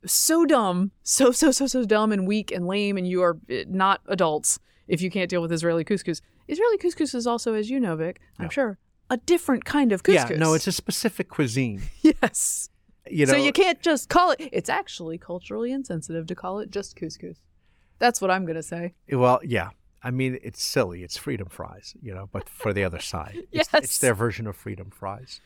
so dumb, so so so so dumb and weak and lame, and you are eh, not adults if you can't deal with Israeli couscous. Israeli couscous is also, as you know, Vic, I'm sure, a different kind of couscous. Yeah, no, it's a specific cuisine. yes. You know, so you can't just call it. It's actually culturally insensitive to call it just couscous. That's what I'm gonna say. well, yeah. I mean, it's silly. It's freedom fries, you know, but for the other side. It's, Yes. it's their version of freedom fries.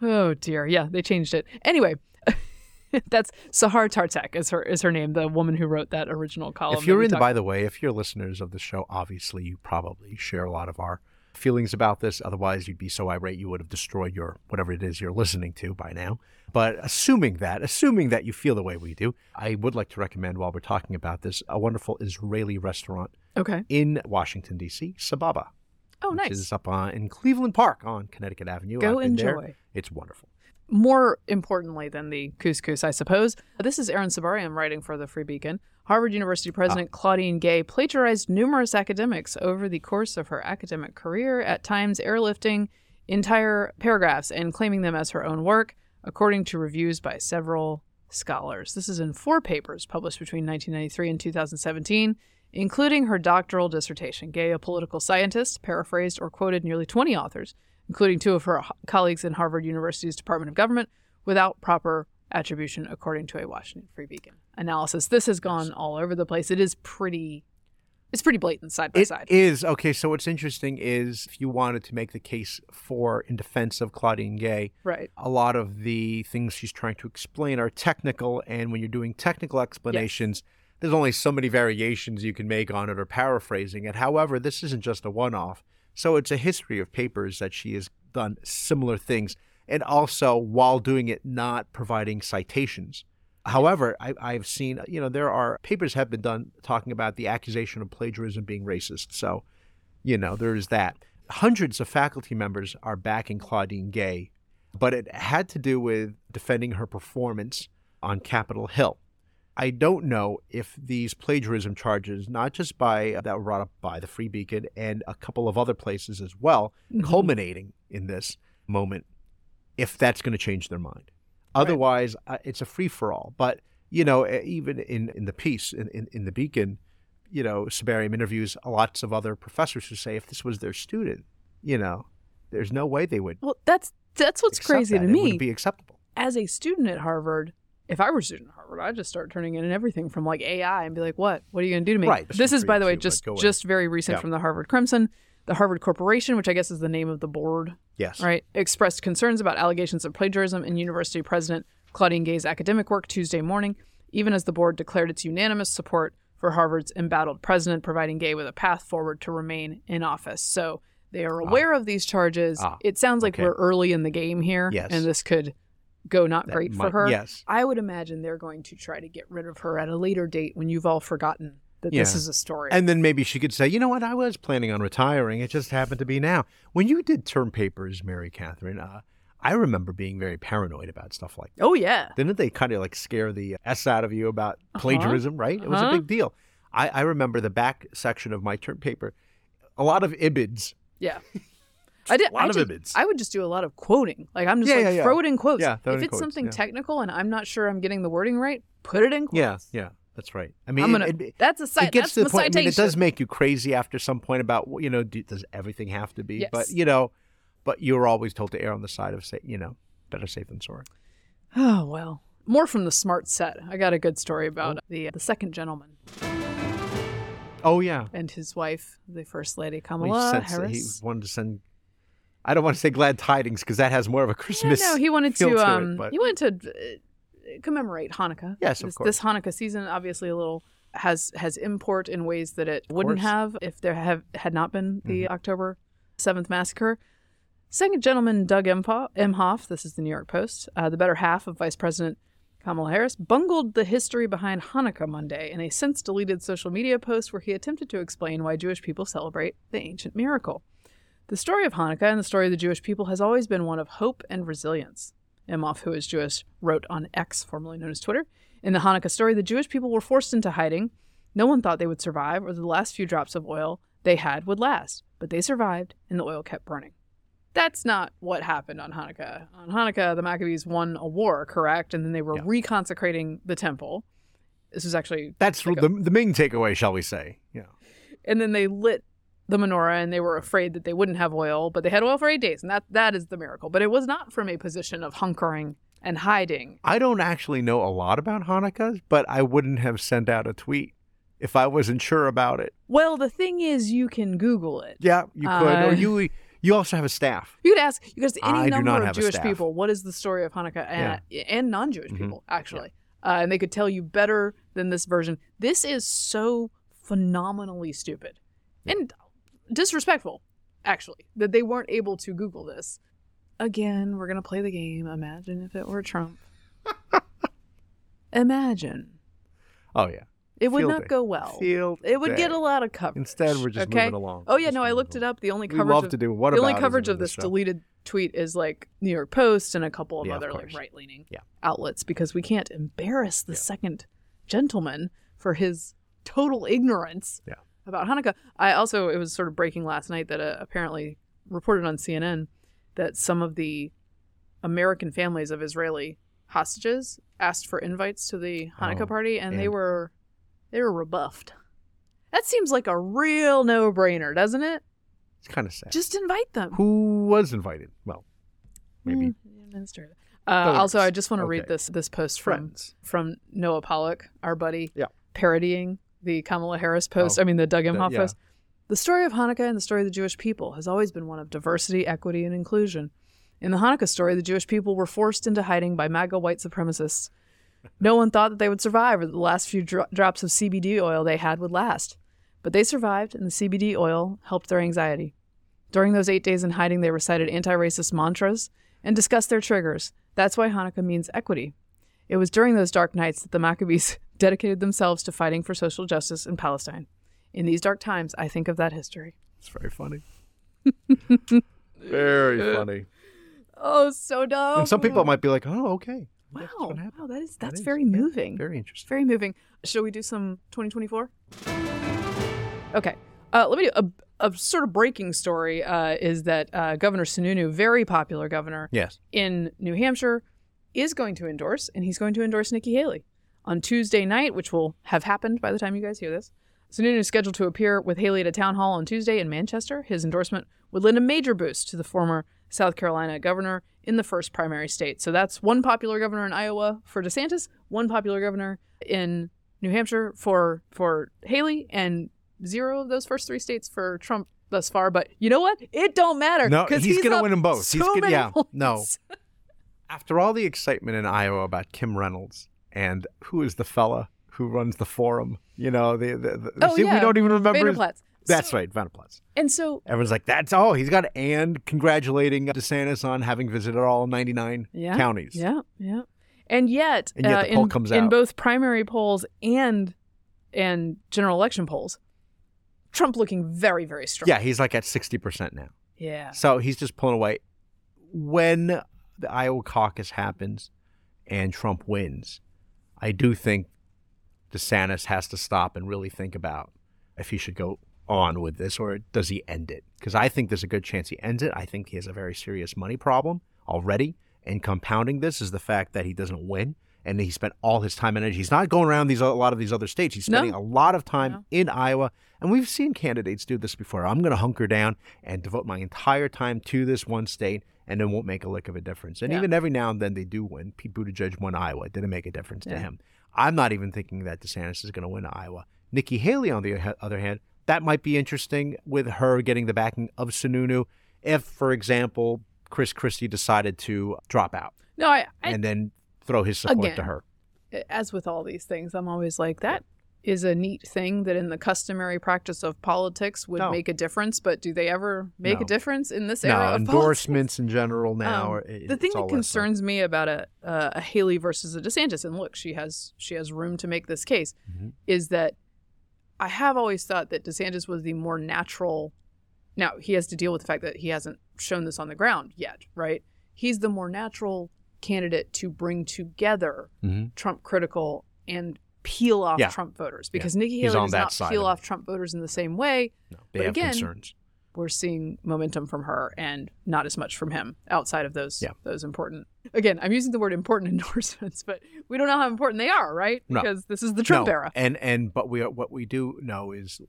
Oh dear, yeah, they changed it. Anyway, that's Sahar Tartak is her is her name, the woman who wrote that original column. if you're in, by the way, if you're listeners of the show, obviously you probably share a lot of our feelings about this. Otherwise, you'd be so irate you would have destroyed your whatever it is you're listening to by now. But assuming that, assuming that you feel the way we do, I would like to recommend while we're talking about this a wonderful Israeli restaurant Okay. in Washington D.C., Sababa, Oh, nice. is up on, in Cleveland Park on Connecticut Avenue. Go been there. enjoy. It's wonderful. More importantly than the couscous, I suppose, this is Aaron Sibarium writing for the Free Beacon. Harvard University President ah. Claudine Gay plagiarized numerous academics over the course of her academic career, at times airlifting entire paragraphs and claiming them as her own work, according to reviews by several scholars. This is in four papers published between 1993 and 2017, including her doctoral dissertation. Gay, a political scientist, paraphrased or quoted nearly 20 authors, including two of her colleagues in Harvard University's Department of Government, without proper attribution, according to a Washington Free Beacon analysis. This has gone all over the place. It is pretty, it's pretty blatant side by It side. is okay. So what's interesting is if you wanted to make the case for in defense of Claudine Gay, right. a lot of the things she's trying to explain are technical, and when you're doing technical explanations, there's only so many variations you can make on it or paraphrasing it. However, this isn't just a one-off. So it's a history of papers that she has done similar things, and also while doing it, not providing citations. However, I, I've seen, you know, there are papers have been done talking about the accusation of plagiarism being racist. So, you know, there's that. Hundreds of faculty members are backing Claudine Gay, but it had to do with defending her performance on Capitol Hill. I don't know if these plagiarism charges, not just by that were brought up by the Free Beacon and a couple of other places as well, Mhm. culminating in this moment, if that's going to change their mind. Otherwise, uh, it's a free for all. But you know, even in in the piece in, in, in the Beacon, you know, Sibarium interviews lots of other professors who say if this was their student, you know, there's no way they would. Well, that's that's what's crazy that. to It me. wouldn't be acceptable. as a student at Harvard, if I were a student at Harvard, I'd just start turning in and everything from like AI and be like, "What? What are you going to do to me?" Right. This is, by the way, to, but just just very recent Yeah. from the Harvard Crimson. The Harvard Corporation, which I guess is the name of the board, Yes. right, expressed concerns about allegations of plagiarism in university president Claudine Gay's academic work Tuesday morning, even as the board declared its unanimous support for Harvard's embattled president, providing Gay with a path forward to remain in office. So they are aware of these charges. Ah, it sounds like okay. we're early in the game here, Yes. and this could go not That great for her. Yes. I would imagine they're going to try to get rid of her at a later date when you've all forgotten that this is a story. And then maybe she could say, you know what, I was planning on retiring. It just happened to be now. When you did term papers, Mary Katharine, uh, I remember being very paranoid about stuff like that. oh yeah, Didn't they kind of like scare the S out of you about Uh-huh. plagiarism, right? It was a Uh-huh. big deal. I, I remember the back section of my term paper, a lot of ibids. yeah. I did. a lot I of just- ibids. I would just do a lot of quoting. Like I'm just Yeah, like yeah, yeah. throw it in quotes. Yeah, if in it's quotes, something technical and I'm not sure I'm getting the wording right, put it in quotes. Yeah, yeah, that's right. I mean, gonna. it, it, that's a site. it gets that's to the point. I mean, it does make you crazy after some point about you know, do, does everything have to be? Yes. But you know, but you're always told to err on the side of say, you know, better safe than sorry. Oh well. More from the smart set. I got a good story about oh. the uh, the second gentleman Oh yeah, and his wife, the first lady Well, he Kamala Harris. He wanted to send. I don't want to say glad tidings because that has more of a Yeah, Christmas. no, he wanted to. to it, um, but- he wanted to uh, commemorate Hanukkah. Yes, of this, course. This Hanukkah season, obviously, a little has has import in ways that it wouldn't. Mm-hmm. have if there have had not been the October seventh massacre. Second gentleman Doug Emhoff, Emhoff, this is the New York Post, uh, the better half of Vice President Kamala Harris, bungled the history behind Hanukkah Monday in a since deleted social media post where he attempted to explain why Jewish people celebrate the ancient miracle. The story of Hanukkah and the story of the Jewish people has always been one of hope and resilience. Emhoff, who is Jewish, wrote on X, formerly known as Twitter. In the Hanukkah story, the Jewish people were forced into hiding. No one thought they would survive, or the last few drops of oil they had would last, but they survived, and the oil kept burning. That's not what happened on Hanukkah. On Hanukkah, the Maccabees won a war, correct? And then they were Yeah. reconsecrating the temple. This was actually That's the, the main takeaway, shall we say? Yeah. and then they lit the menorah and they were afraid that they wouldn't have oil but they had oil for eight days and that that is the miracle. But it was not from a position of hunkering and hiding. I don't actually know a lot about Hanukkah, but I wouldn't have sent out a tweet if I wasn't sure about it. well the thing is you can google it. Yeah, you could. Uh, or you you also have a staff. you could ask you could ask any I number of Jewish people what is the story of hanukkah? And, and non-jewish Mhm. people actually. Uh, and they could tell you better than this version. This is so phenomenally stupid. And disrespectful actually, that they weren't able to Google this. Again, we're going to play the game. Imagine if it were Trump. Imagine. Oh yeah. It would Field not day. go well. Field It would get a lot of coverage. Instead, we're just okay? moving along. Oh yeah, Just no, I looked it up. The only We coverage love of, to do what the only coverage of this show. deleted tweet is like New York Post and a couple of Yeah, of other like right leaning Yeah. outlets because we can't embarrass the second gentleman for his total ignorance Yeah. About Hanukkah. I also it was sort of breaking last night that uh, apparently reported on CNN that some of the American families of Israeli hostages asked for invites to the Hanukkah Oh, party and, they were they were rebuffed. That seems like a real no-brainer, doesn't it? It's kind of sad. Just invite them. Who was invited? Well, maybe Mm, minister. Uh, also, I just want to read this this post from friends. from Noah Pollak, our buddy, Yeah. parodying the Kamala Harris post. Oh, I mean, the Doug Emhoff yeah. post. The story of Hanukkah and the story of the Jewish people has always been one of diversity, equity, and inclusion. In the Hanukkah story, the Jewish people were forced into hiding by MAGA white supremacists. No one thought that they would survive or that the last few dro- drops of CBD oil they had would last. But they survived, and the CBD oil helped their anxiety. During those eight days in hiding, they recited anti racist mantras and discussed their triggers. That's why Hanukkah means equity. It was during those dark nights that the Maccabees dedicated themselves to fighting for social justice in Palestine. In these dark times, I think of that history. it's very funny. very funny. Oh, so dumb. And some people might be like, "Oh, okay." Wow, That's what happened. wow, that is That that's is, very yeah, moving. Very interesting. Very moving. Shall we do some 2024? Okay. Uh, let me do a, a sort of breaking story. Uh, is that uh, Governor Sununu, very popular governor Yes. in New Hampshire, is going to endorse, and he's going to endorse Nikki Haley on Tuesday night, which will have happened by the time you guys hear this. Sununu is scheduled to appear with Haley at a town hall on Tuesday in Manchester. His endorsement would lend a major boost to the former South Carolina governor in the first primary state. So that's one popular governor in Iowa for DeSantis, one popular governor in New Hampshire for for Haley, and zero of those first three states for Trump thus far. But you know what? It don't matter. No, 'cause he's gonna win them both. So He's gonna- yeah, points. no. After all the excitement in Iowa about Kim Reynolds and who is the fella who runs the forum, you know, the, the, the Oh, see, yeah. we don't even remember. his- Vander Plaats. That's So- right, Vander Plaats. And so, Everyone's like, that's oh, he's got and congratulating DeSantis on having visited all 99 yeah, counties. Yeah, yeah. And yet, And yet uh, the poll in, in both primary polls and and general election polls, Trump looking very, very strong. Yeah, he's like at 60% now. yeah. So he's just pulling away. When the Iowa caucus happens and Trump wins, I do think DeSantis has to stop and really think about if he should go on with this or does he end it? Because I think there's a good chance he ends it. I think he has a very serious money problem already. And compounding this is the fact that he doesn't win and he spent all his time and energy. He's not going around these a lot of these other states. He's No. spending a lot of time No. in Iowa. And we've seen candidates do this before. I'm going to hunker down and devote my entire time to this one state and it won't make a lick of a difference. And Yeah. even every now and then they do win. Pete Buttigieg won Iowa. It didn't make a difference to him. I'm not even thinking that DeSantis is going to win Iowa. Nikki Haley, on the other hand, that might be interesting with her getting the backing of Sununu if, for example, Chris Christie decided to drop out No, I, I and then throw his support Again, to her. as with all these things, I'm always like that is a neat thing that in the customary practice of politics would No. make a difference. But do they ever make a difference in this area? No, era? of endorsements in general now. Um, it- the thing that concerns me about a uh, a Haley versus a DeSantis, and look, she has she has room to make this case, Mhm. is that I have always thought that DeSantis was the more natural. Now he has to deal with the fact that he hasn't shown this on the ground yet, right? He's the more natural candidate to bring together Mhm. Trump critical and peel off Yeah. Trump voters because Nikki He's Haley does not peel it. off Trump voters in the same way No, they But have again, concerns. we're seeing momentum from her and not as much from him outside of those Yeah. those important again i'm using the word important endorsements but we don't know how important they are right No. because this is the trump no, era And and but we what we do know is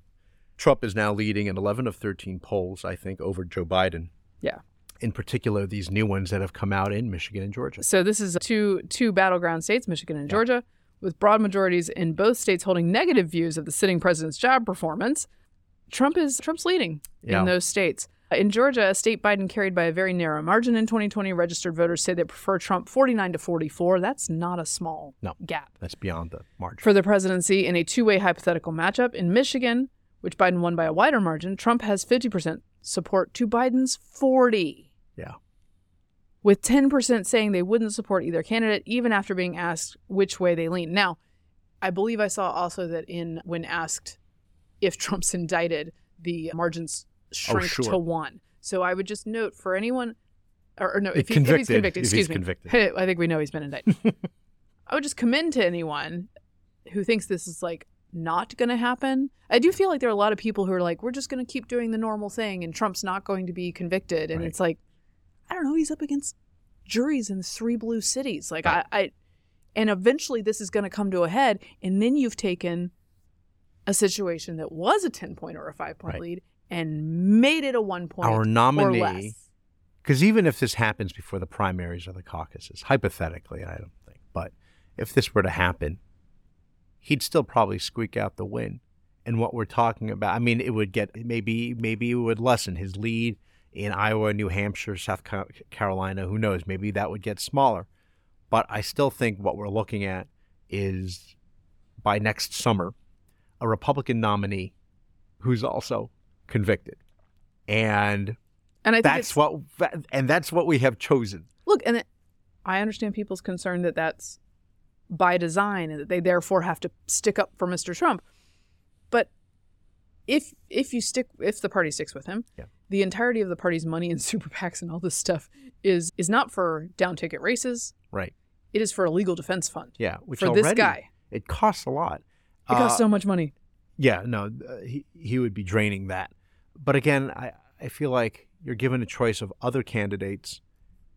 Trump is now leading in 11 of 13 polls, I think, over Joe Biden. Yeah. In particular, these new ones that have come out in Michigan and Georgia. so this is two two battleground states michigan and georgia with broad majorities in both states holding negative views of the sitting president's job performance trump is trump's leading Yeah. in those states in Georgia, a state Biden carried by a very narrow margin in 2020, registered voters say they prefer Trump 49 to 44. That's not a small No. gap. That's beyond the margin. for the presidency in a two way hypothetical matchup. In Michigan, which Biden won by a wider margin, Trump has 50% support to Biden's 40. Yeah. With 10% saying they wouldn't support either candidate, even after being asked which way they lean. Now, I believe I saw also that in when asked if Trump's indicted, the margins shrink sure. to one. So I would just note for anyone, or, or no, If he, if he's convicted, excuse he's me. convicted. I think we know he's been indicted. I would just commend to anyone who thinks this is like not going to happen. I do feel like there are a lot of people who are like, we're just going to keep doing the normal thing and Trump's not going to be convicted. And Right. it's like, I don't know, he's up against juries in three blue cities. Like. I, I, and eventually this is going to come to a head. And then you've taken a situation that was a 10 point or a five point Right. lead and made it a one point Our nominee, because even if this happens before the primaries or the caucuses, hypothetically, I don't think, but if this were to happen, he'd still probably squeak out the win. And what we're talking about, I mean, it would get maybe maybe it would lessen his lead in Iowa, New Hampshire, South Carolina. Who knows? Maybe that would get smaller. But I still think what we're looking at is by next summer, a Republican nominee who's also convicted, and And I think that's what and that's what we have chosen. look, and it, I understand people's concern that that's by design and that they therefore have to stick up for Mr. Trump. If if you stick if the party sticks with him, Yeah. the entirety of the party's money and super PACs and all this stuff is is not for down ticket races. Right. It is for a legal defense fund Yeah. Which for already, this guy. it costs a lot. It costs Uh, so much money. Yeah. No, uh, he he would be draining that. But again, I I feel like you're given a choice of other candidates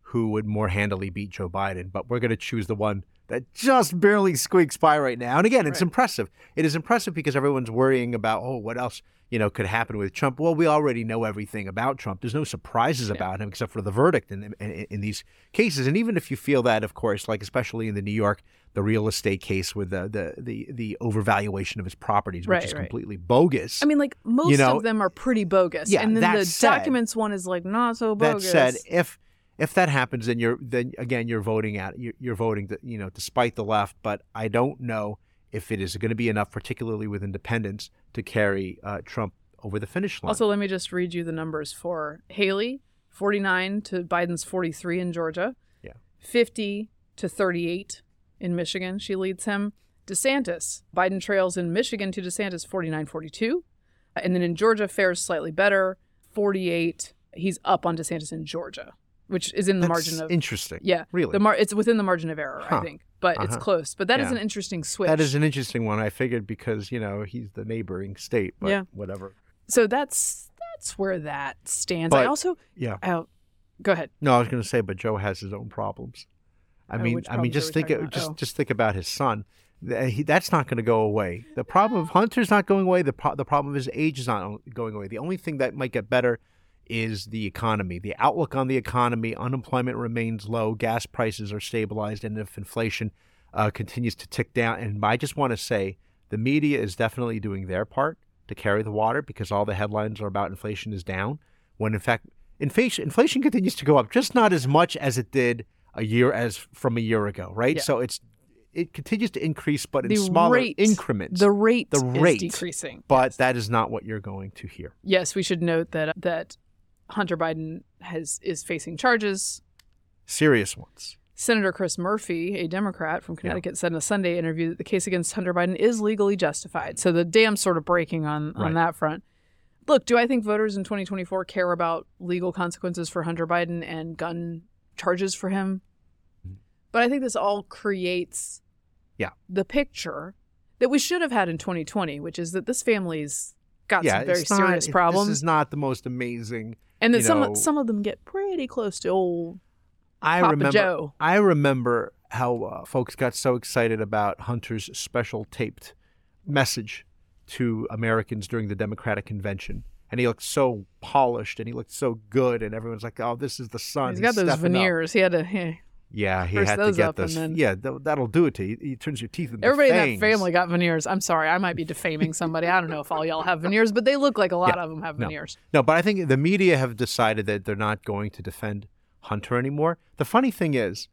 who would more handily beat Joe Biden, but we're going to choose the one that just barely squeaks by right now. And again, it's Right. impressive. It is impressive because everyone's worrying about, oh, what else, you know, could happen with Trump. Well, we already know everything about Trump. There's no surprises about him except for the verdict in, in in these cases. And even if you feel that, of course, like especially in the New York, the real estate case with the the the, the overvaluation of his properties, which Right, is right. completely bogus. I mean, like most know- of them are pretty bogus. Yeah, and then the said- documents one is like not so bogus. that said, if if that happens, then you're then again you're voting at you're, you're voting to, you know despite the left. But I don't know if it is going to be enough, particularly with independents, to carry uh, Trump over the finish line. Also, let me just read you the numbers for Haley 49 to Biden's 43 in Georgia. Yeah. 50 to 38 in Michigan. She leads him. DeSantis, Biden trails in Michigan to DeSantis 49 42. And then in Georgia, fares slightly better 48. He's up on DeSantis in Georgia, which is in the That's margin of. interesting. Yeah. really. The mar- it's within the margin of error, I think, but it's Uh-huh. close. But that is Yeah. an interesting switch. that is an interesting one. I figured because you know he's the neighboring state, but Yeah. whatever. so that's that's where that stands. I also, Yeah. oh, go ahead. No, I was going to say, but Joe has his own problems. I Oh, mean, I mean, just think, about? just Oh. just think about his son. He- That's not going to go away. The problem of Hunter's not going away. The pro- the problem of his age is not going away. The only thing that might get better is the economy. The outlook on the economy, unemployment remains low, gas prices are stabilized, and if inflation uh, continues to tick down, and I just want to say the media is definitely doing their part to carry the water because all the headlines are about inflation is down, when in fact inflation inflation continues to go up, just not as much as it did a year as from a year ago, right? Yeah. So it's it continues to increase, but in the smaller rate, increments. The rate, The rate is decreasing. but that is not what you're going to hear. Yes, we should note that that Hunter Biden has is facing charges. Serious ones. Senator Chris Murphy, a Democrat from Connecticut, said in a Sunday interview that the case against Hunter Biden is legally justified. So the dam's sort of breaking on on that front. Look, do I think voters in 2024 care about legal consequences for Hunter Biden and gun charges for him? Mm-hmm. But I think this all creates Yeah. the picture that we should have had in 2020, which is that this family's got yeah, some very not- serious it- problems. This is not the most amazing. And then some know- some of them get pretty close to old I Papa remember. Joe. I remember how uh, folks got so excited about Hunter's special taped message to Americans during the Democratic convention. And he looked so polished and he looked so good, and everyone's like, "Oh, this is the son." He's got those stepping up." veneers. He had to. he- Yeah, he had to get those. then- Yeah, th- that'll do it to you. He turns your teeth into Everybody in that family got veneers. I'm sorry, I might be defaming somebody. I don't know if all y'all have veneers, but they look like a lot Yeah. of them have No. veneers. No, but I think the media have decided that they're not going to defend Hunter anymore. The funny thing is,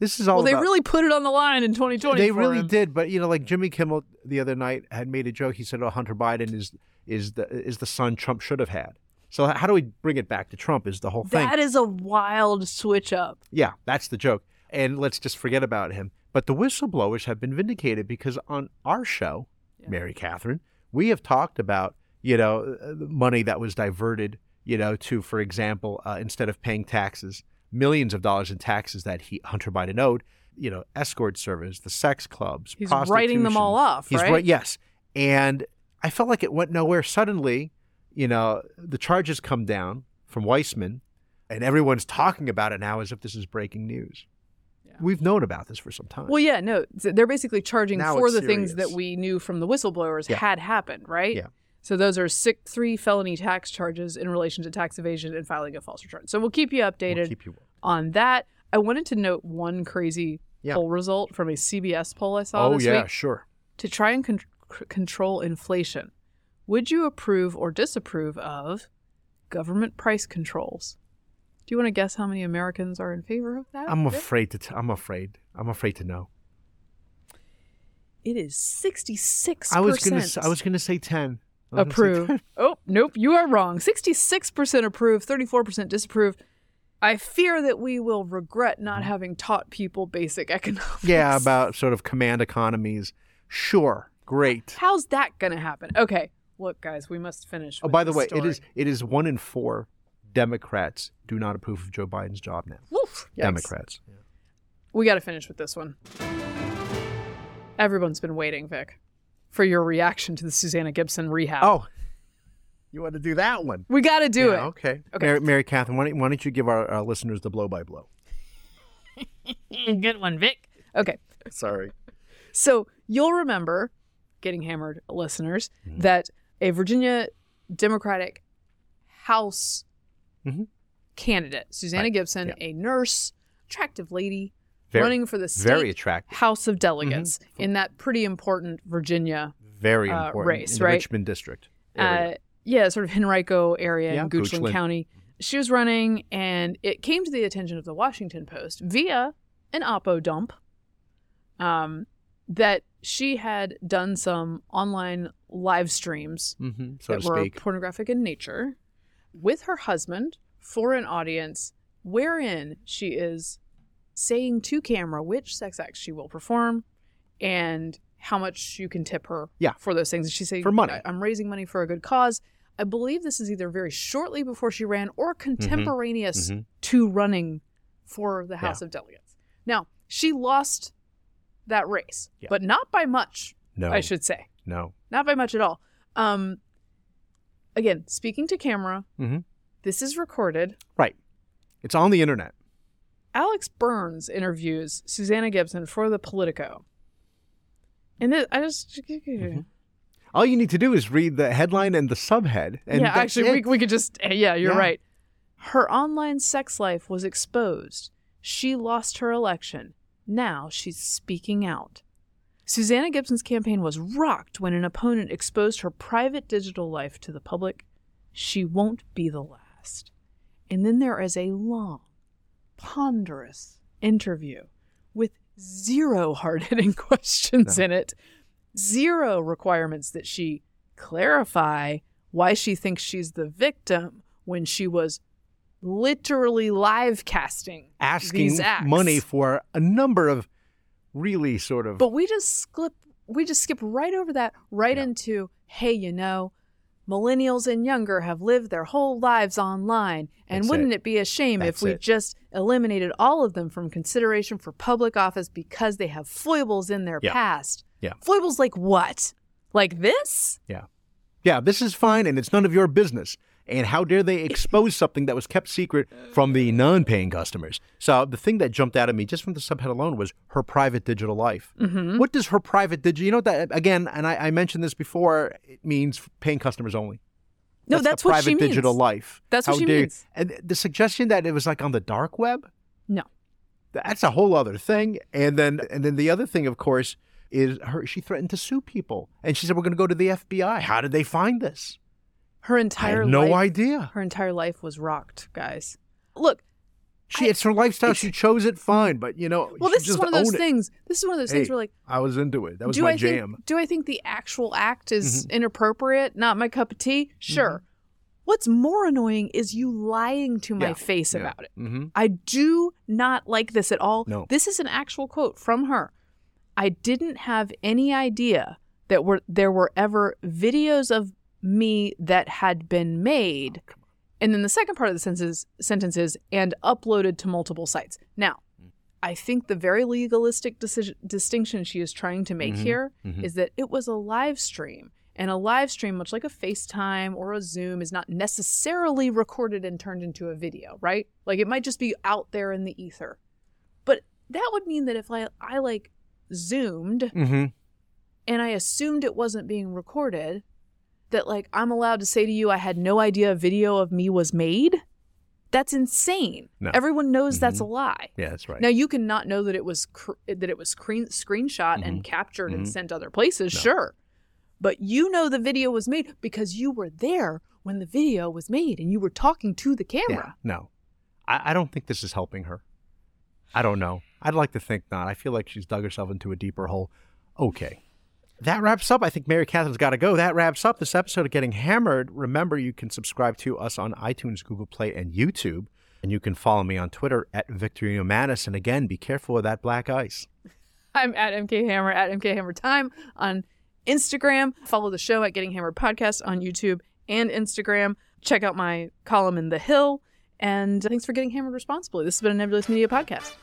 this is all Well, they about- really put it on the line in 2020. They really him. did, but you know, like Jimmy Kimmel the other night had made a joke. He said, "Oh, Hunter Biden is is the is the son Trump should have had." So how do we bring it back to Trump? Is the whole thing? That is a wild switch up. Yeah, that's the joke. And let's just forget about him. But the whistleblowers have been vindicated because on our show, Yeah. Mary Katharine, we have talked about, you know, uh, money that was diverted, you know, to, for example, uh, instead of paying taxes, millions of dollars in taxes that he Hunter Biden owed, you know, escort service, the sex clubs, He's writing them all off, He's right? yes. And I felt like it went nowhere. Suddenly, you know, the charges come down from Weissman, and everyone's talking about it now as if this is breaking news. Yeah. We've known about this for some time. Well, yeah, no, they're basically charging Now for the things that we knew from the whistleblowers Yeah. had happened, right? Yeah. So those are six, three felony tax charges in relation to tax evasion and filing a false return. So we'll keep you updated We'll keep you on that. I wanted to note one crazy Yeah. poll result from a CBS poll I saw Oh this yeah, week sure. to try and con- control inflation. Would you approve or disapprove of government price controls? Do you want to guess how many Americans are in favor of that? I'm afraid to. T- I'm afraid. I'm afraid to know. It is 66%. I was gonna. I was gonna say ten. Say approve. 10. oh, nope, you are wrong. 66% approve, 34% disapprove. I fear that we will regret not having taught people basic economics. Mm-hmm. Yeah, about sort of command economies. Sure, great. How's that going to happen? Okay, look, guys, we must finish. Oh, by the way, it story. is it is one in four Democrats do not approve of Joe Biden's job now. Woof. Yikes. Democrats. We got to finish with this one. Everyone's been waiting, Vic, for your reaction to the Susanna Gibson rehab. Oh, you want to do that one? we got to do Yeah, it. Okay. Okay. Mary, Mary Katharine, why don't, why don't you give our, our listeners the blow by blow? Good one, Vic. Okay. Sorry. So you'll remember, getting hammered listeners, Mm-hmm. that a Virginia Democratic House Mhm. candidate, Susanna Right. Gibson, Yeah. a nurse, attractive lady, Very, running for the state very attractive. House of Delegates in that pretty important Virginia, Very uh, important. race, right? Richmond district. uh, yeah, sort of Henrico area Yeah, in Goochland Goochland. County. She was running, and it came to the attention of the Washington Post via an Oppo dump um, that she had done some online live streams hmm so that to were speak. pornographic in nature with her husband for an audience wherein she is saying to camera which sex acts she will perform and how much you can tip her Yeah. for those things. And she's saying, For money. "I- I'm raising money for a good cause. I believe this is either very shortly before she ran or contemporaneous mhm. to running for the House of Delegates. Now, she lost that race, Yeah. but not by much, No. I should say No. Not by much at all. Um, again, speaking to camera, Mhm. this is recorded. Right. It's on the internet. Alex Burns interviews Susanna Gibson for the Politico, and this, I just Mm-hmm. All you need to do is read the headline and the subhead. And yeah, actually, we we could just yeah, you're Yeah. right. Her online sex life was exposed. She lost her election. Now she's speaking out. Susanna Gibson's campaign was rocked when an opponent exposed her private digital life to the public. She won't be the last. And then there is a long, ponderous interview with zero hard hitting questions in it, zero requirements that she clarify why she thinks she's the victim when she was literally live casting asking these acts. money for a number of really sort of But we just skip we just skip right over that right Yeah. into hey, you know, millennials and younger have lived their whole lives online and That's wouldn't it. it. be a shame That's if we it. just eliminated all of them from consideration for public office because they have foibles in their Yeah. past? Yeah. Foibles like what? Like this? yeah, Yeah, this is fine and it's none of your business. And how dare they expose something that was kept secret from the non-paying customers? So the thing that jumped out at me just from the subhead alone was her private digital life. Mhm. What does her private digital? You know that again? And I, I mentioned this before. It means paying customers only. No, the that's what private she means. digital life. That's what she means. And the suggestion that it was like on the dark web. No. That's a whole other thing. And then and then the other thing, of course, is her. She threatened to sue people, and she said we're going to go to the FBI. How did they find this? Her entire no life, idea. Her entire life was rocked, guys. Look, She, I- it's her lifestyle. She chose it fine, but you know, well, this is one of those owned it. things. This is one of those things Hey, where like I was into it. That was do my I jam. Think, do I think the actual act is Mm-hmm. inappropriate? Not my cup of tea? Sure. What's more annoying is you lying to my Yeah, face yeah. about it. Mm-hmm. I do not like this at all. No. This is an actual quote from her. I didn't have any idea that were there were ever videos of me that had been made. And then the second part of the sentence, sentence is and uploaded to multiple sites. Now, I think the very legalistic decision, distinction she is trying to make Mhm, here mhm. is that it was a live stream. And a live stream, much like a FaceTime or a Zoom, is not necessarily recorded and turned into a video, right? Like it might just be out there in the ether. But that would mean that if I, I like zoomed Mm-hmm. and I assumed it wasn't being recorded, that like I'm allowed to say to you, I had no idea a video of me was made. That's insane. No. Everyone knows that's a lie. Yeah, that's right. Now you can not know that it was cr- that it was screen screenshot and captured and Mhm. sent other places, No. sure. But you know the video was made because you were there when the video was made and you were talking to the yeah, camera. no. I, I don't think this is helping her. I don't know. I'd like to think not. I feel like she's dug herself into a deeper hole. Okay. That wraps up. I think Mary Katharine's got to go. That wraps up this episode of Getting Hammered. Remember, you can subscribe to us on iTunes, Google Play, and YouTube. And you can follow me on Twitter at Victorino Matus. And again, be careful of that black ice. I'm at MK Hammer at MK Hammer Time on Instagram. Follow the show at Getting Hammered Podcast on YouTube and Instagram. Check out my column in The Hill. And thanks for getting hammered responsibly. This has been a Nebulous Media Podcast.